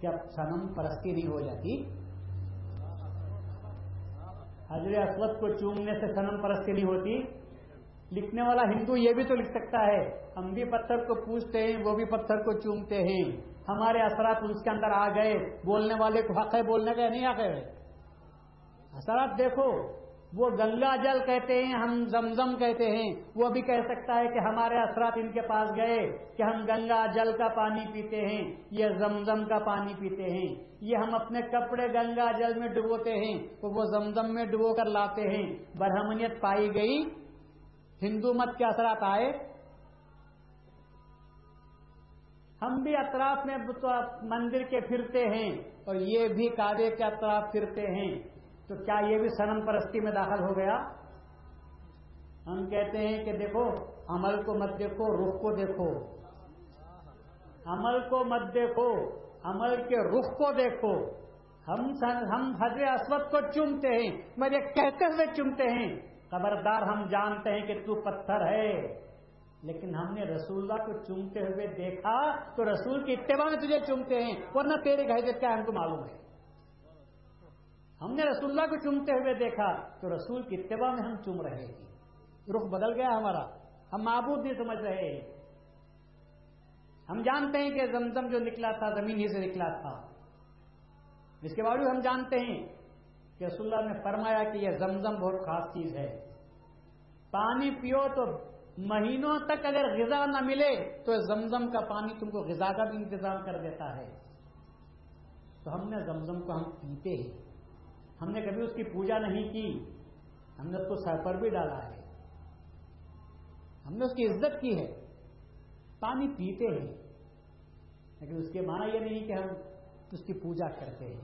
کیا سنم پرستی نہیں ہو جاتی؟ حضر اسود کو چومنے سے سنم پرستی نہیں ہوتی؟ لکھنے والا ہندو یہ بھی تو لکھ سکتا ہے، ہم بھی پتھر کو پوچھتے ہیں، وہ بھی پتھر کو چومتے ہیں۔ ہمارے اثرات اس کے اندر آ گئے، بولنے والے کو حق ہے، بولنے کا نہیں آ گئے اثرات دیکھو۔ وہ گنگا جل کہتے ہیں، ہم زمزم کہتے ہیں۔ وہ بھی کہہ سکتا ہے کہ ہمارے اثرات ان کے پاس گئے کہ ہم گنگا جل کا پانی پیتے ہیں یہ زمزم کا پانی پیتے ہیں۔ یہ ہم اپنے کپڑے گنگا جل میں ڈبوتے ہیں، تو وہ زمزم میں ڈبو کر لاتے ہیں۔ برہمنیت پائی گئی۔ ہندو مت کے اثرات آئے۔ ہم بھی اطراف میں مندر کے پھرتے ہیں اور یہ بھی کعبے کے اطراف پھرتے ہیں۔ تو کیا یہ بھی سنم پرستی میں داخل ہو گیا؟ ہم کہتے ہیں کہ دیکھو، عمل کو مت دیکھو، رخ کو دیکھو۔ عمل کو مت دیکھو، عمل کے رخ کو دیکھو۔ ہم ہم حضر اسود کو چومتے ہیں، مجھے کہتے ہوئے چومتے ہیں۔ خبردار، ہم جانتے ہیں کہ تو پتھر ہے۔ لیکن ہم نے رسول اللہ کو چومتے ہوئے دیکھا تو رسول کی اتباع میں تجھے چومتے ہیں، ورنہ تیرے حیثیت کیا ہم کو معلوم ہے؟ ہم نے رسول اللہ کو چومتے ہوئے دیکھا تو رسول کی اتباع میں ہم چوم رہے ہیں رخ بدل گیا ہمارا۔ ہم معبود نہیں سمجھ رہے۔ ہیں ہم جانتے ہیں کہ زمزم جو نکلا تھا، زمین ہی سے نکلا تھا۔ اس کے باوجود ہم جانتے ہیں کہ رسول اللہ نے فرمایا کہ یہ زمزم بہت خاص چیز ہے۔ پانی پیو تو مہینوں تک اگر غذا نہ ملے تو زمزم کا پانی تم کو غذا کا بھی انتظام کر دیتا ہے۔ تو ہم نے زمزم کو ہم پیتے ہیں۔ ہم نے کبھی اس کی پوجا نہیں کی۔ ہم نے اس کو سر پر بھی ڈالا ہے۔ ہم نے اس کی عزت کی ہے۔ پانی پیتے ہیں۔ لیکن اس کے معنی یہ نہیں کہ ہم اس کی پوجا کرتے ہیں۔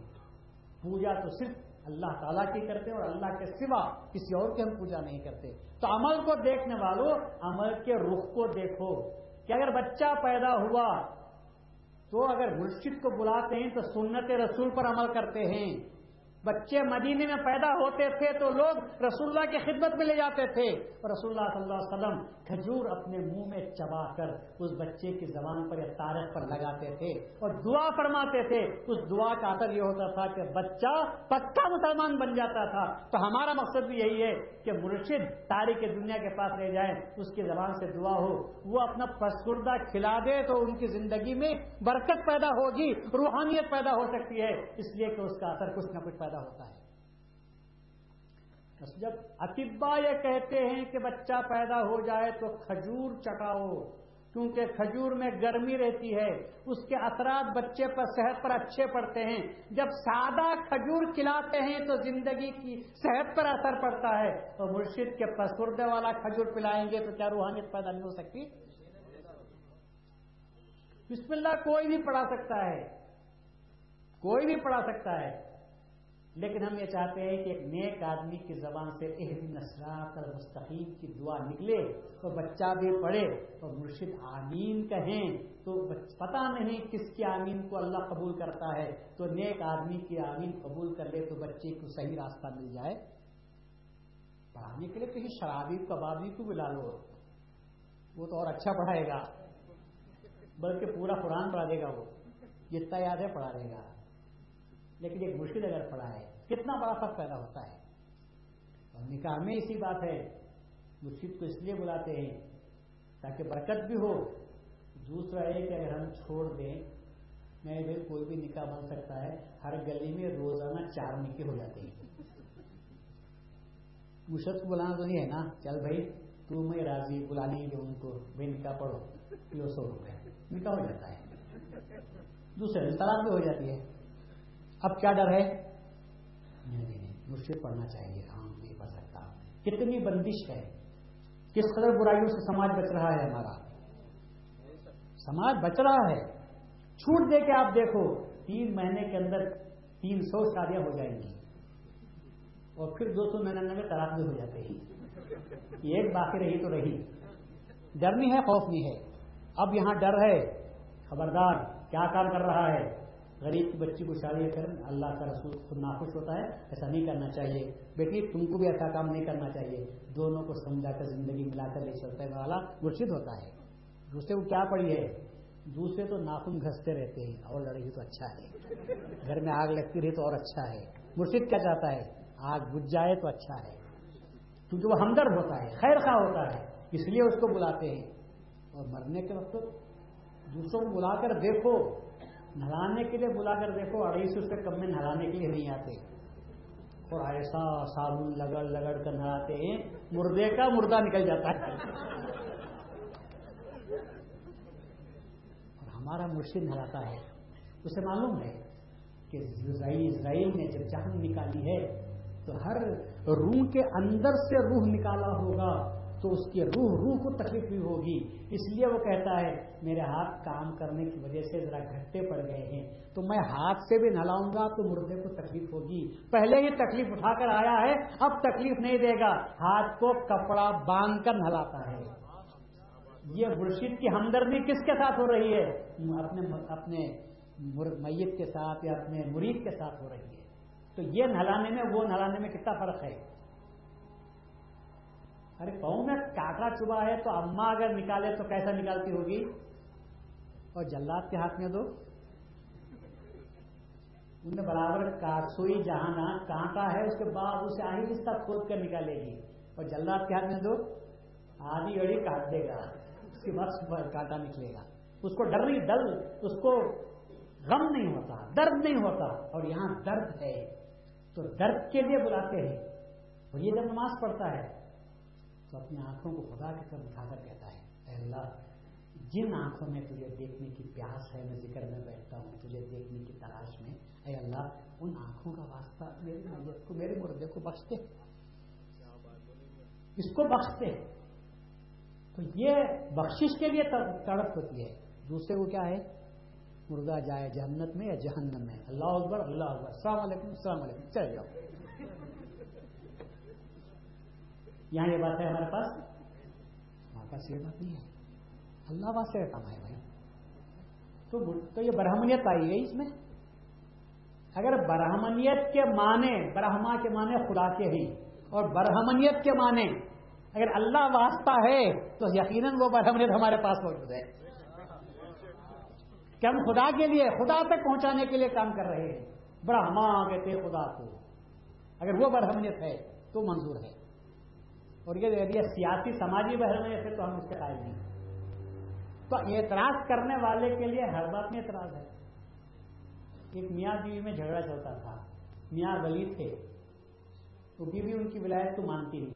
پوجا تو صرف اللہ تعالیٰ کی کرتے ہیں اور اللہ کے سوا کسی اور کی ہم پوجا نہیں کرتے۔ تو عمل کو دیکھنے والوں عمل کے رخ کو دیکھو۔ کہ اگر بچہ پیدا ہوا تو اگر مرشد کو بلاتے ہیں تو سنت رسول پر عمل کرتے ہیں۔ بچے مدینے میں پیدا ہوتے تھے تو لوگ رسول اللہ کی خدمت میں لے جاتے تھے۔ اور رسول اللہ صلی اللہ علیہ وسلم کھجور اپنے منہ میں چبا کر اس بچے کی زبان پر یا تاریخ پر لگاتے تھے اور دعا فرماتے تھے۔ اس دعا کا اثر یہ ہوتا تھا کہ بچہ پکا مسلمان بن جاتا تھا۔ تو ہمارا مقصد بھی یہی ہے کہ مرشد تاریخ دنیا کے پاس لے جائیں، اس کی زبان سے دعا ہو۔ وہ اپنا پسکردہ کھلا دے تو ان کی زندگی میں برکت پیدا ہوگی، روحانیت پیدا ہو سکتی ہے۔ اس لیے کہ اس کا اثر کچھ نہ کچھ پیدا ہوتا ہے۔ جب اطبا یہ کہتے ہیں کہ بچہ پیدا ہو جائے تو کھجور چٹاؤ کیونکہ کھجور میں گرمی رہتی ہے، اس کے اثرات بچے پر صحت پر اچھے پڑتے ہیں۔ جب سادہ کھجور کھلاتے ہیں تو زندگی کی صحت پر اثر پڑتا ہے۔ تو مرشد کے پسردے والا کھجور پلائیں گے تو کیا روحانیت پیدا نہیں ہو سکتی؟ بسم اللہ، کوئی بھی پڑھا سکتا ہے۔ کوئی بھی پڑھا سکتا ہے۔ لیکن ہم یہ چاہتے ہیں کہ ایک نیک آدمی کی زبان سے ایک نسرات اور مستقیم کی دعا نکلے تو بچہ بھی پڑھے اور مرشد آمین کہیں تو پتا نہیں کس کی آمین کو اللہ قبول کرتا ہے۔ تو نیک آدمی کی آمین قبول کر لے تو بچے کو صحیح راستہ مل جائے۔ پڑھانے کے لیے کہیں شرابی کبابی کو بلا لو۔ وہ تو اور اچھا پڑھائے گا، بلکہ پورا قرآن پڑھا دے گا وہ۔ جتنا یاد ہے پڑھا دے گا۔ لیکن ایک مشکل اگر پڑا ہے، کتنا بڑا فرق پیدا ہوتا ہے؟ اور نکاح میں اسی بات ہے مشکل کو اس لیے بلاتے ہیں تاکہ برکت بھی ہو۔ دوسرا ہے کہ اگر ہم چھوڑ دیں، میں بھی کوئی بھی نکاح بن سکتا ہے، ہر گلی میں روزانہ چار نکے ہو جاتے ہیں۔ مشرق کو بلانا تو نہیں ہے نا؟ چل بھائی، تو میں راضی بلا لیں گے ان کو بھائی نکاح پڑھو کلو سو روپئے نکاح ہو جاتا ہے۔ دوسرے طلاق بھی ہو جاتی ہے۔ اب کیا ڈر ہے؟ مجھ سے پڑھنا چاہیے ہاں نہیں پڑھ سکتا۔ کتنی بندش ہے، کس قدر برائیوں سے سماج بچ رہا ہے ہمارا؟ سماج بچ رہا ہے۔ چھوٹ دے کے آپ دیکھو، تین مہینے کے اندر تین سو شادیاں ہو جائیں گی۔ اور پھر دو سو مہینے میں طلاق بھی ہو جاتے ہیں۔ ایک باقی رہی تو رہی۔ ڈر نہیں ہے، خوف نہیں ہے۔ اب یہاں ڈر ہے۔ خبردار، کیا کام کر رہا ہے؟ غریب کی بچی کو شادی کر اللہ کا رسول خود ناخوش ہوتا ہے، ایسا نہیں کرنا چاہیے۔ بیٹی، تم کو بھی ایسا کام نہیں کرنا چاہیے۔ دونوں کو سمجھا کر زندگی ملا کر لے سکتا ہے، والا مرشد ہوتا ہے۔ دوسرے کو کیا پڑی ہے؟ دوسرے تو ناخن گھستے رہتے ہیں۔ اور لڑکی تو اچھا ہے۔ گھر میں آگ لگتی رہی تو اور اچھا ہے۔ مرشد کیا چاہتا ہے؟ آگ بجھ جائے تو اچھا ہے۔ کیونکہ وہ ہمدرد ہوتا ہے، خیر خواہ ہوتا ہے، اس لیے اس کو بلاتے ہیں۔ اور مرنے کے وقت دوسروں کو بلا کر دیکھو۔ نہلانے کے لیے بلا کر دیکھو اڑائی سو سے کم میں نہلانے کے لیے نہیں آتے۔ اور ایسا صابن لگڑ لگڑ کر نہلاتے ہیں، مردے کا مردہ نکل جاتا ہے۔ اور ہمارا مرشد نہلاتا ہے۔ اسے معلوم ہے کہ اسرائیل نے جب جہن نکالی ہے، تو ہر روح کے اندر سے روح نکالا ہوگا۔ تو اس کی روح روح کو تکلیف بھی ہوگی۔ اس لیے وہ کہتا ہے، میرے ہاتھ کام کرنے کی وجہ سے ذرا گھٹے پڑ گئے ہیں۔ تو میں ہاتھ سے بھی نہلاؤں گا تو مردے کو تکلیف ہوگی۔ پہلے ہی تکلیف اٹھا کر آیا ہے، اب تکلیف نہیں دے گا۔ ہاتھ کو کپڑا باندھ کر نہلاتا ہے۔ یہ مرشید کی ہمدردی کس کے ساتھ ہو رہی ہے؟ اپنے اپنے میت کے ساتھ یا اپنے مرید کے ساتھ ہو رہی ہے۔ تو یہ نہلانے میں، وہ نہلانے میں کتنا فرق ہے؟ ارے پاؤں میں کاٹا چبا ہے تو اما اگر نکالے تو کیسا نکالتی ہوگی؟ اور جلات کے ہاتھ میں دو۔ انہیں برابر کاسوئی جہاں کانٹا ہے، اس کے بعد اسے آہستہ کھود کر نکالے گی۔ اور جلات کے ہاتھ میں دو۔ آدھی اڑی کاٹ دے گا۔ اس کے بعد کانٹا نکلے گا۔ اس کو ڈر نہیں ڈل اس کو غم نہیں ہوتا، درد نہیں ہوتا۔ اور یہاں درد ہے۔ تو درد کے لیے بلاتے ہیں۔ اور یہ جب نماز پڑھتا ہے تو اپنی آنکھوں کو خدا کی طرف اٹھا کر کہتا ہے، اے اللہ، جن آنکھوں میں تجھے دیکھنے کی پیاس ہے، میں ذکر میں بیٹھتا ہوں، تجھے دیکھنے کی تلاش میں، اے اللہ، ان آنکھوں کا واسطہ میری میت کو، میرے مردے کو بخشتے اس کو بخشتے تو یہ بخشش کے لیے تڑپ ہوتی ہے۔ دوسرے کو کیا ہے؟ مردہ جائے جہنت میں یا جہنم میں؟ اللہ اکبر اللہ اکبر۔ السلام علیکم السلام علیکم۔ چل جاؤ۔ یہاں یہ بات ہے ہمارے پاس۔ ہمارے پاس یہ بات نہیں ہے اللہ سے کام ہے بھائی۔ تو تو یہ برہمنیت آئی گئی اس میں۔ اگر برہمنیت کے معنی برہما کے معنی خدا کے ہی۔ اور برہمنیت کے معنی اگر اللہ واسطہ ہے، تو یقیناً وہ برہمنیت ہمارے پاس موجود ہے۔ کہ ہم خدا کے لیے خدا تک پہنچانے کے لیے کام کر رہے ہیں۔ برہما کہتے خدا کو۔ اگر وہ برہمنیت ہے، تو منظور ہے۔ اور یہ سیاسی سماجی بحران سے تو ہم اس کے قائل نہیں تو اعتراض کرنے والے کے لیے ہر بات میں اعتراض ہے۔ ایک میاں بیوی میں جھگڑا چلتا تھا، میاں ولی تھے۔ تو بیوی ان کی ولایت تو مانتی نہیں۔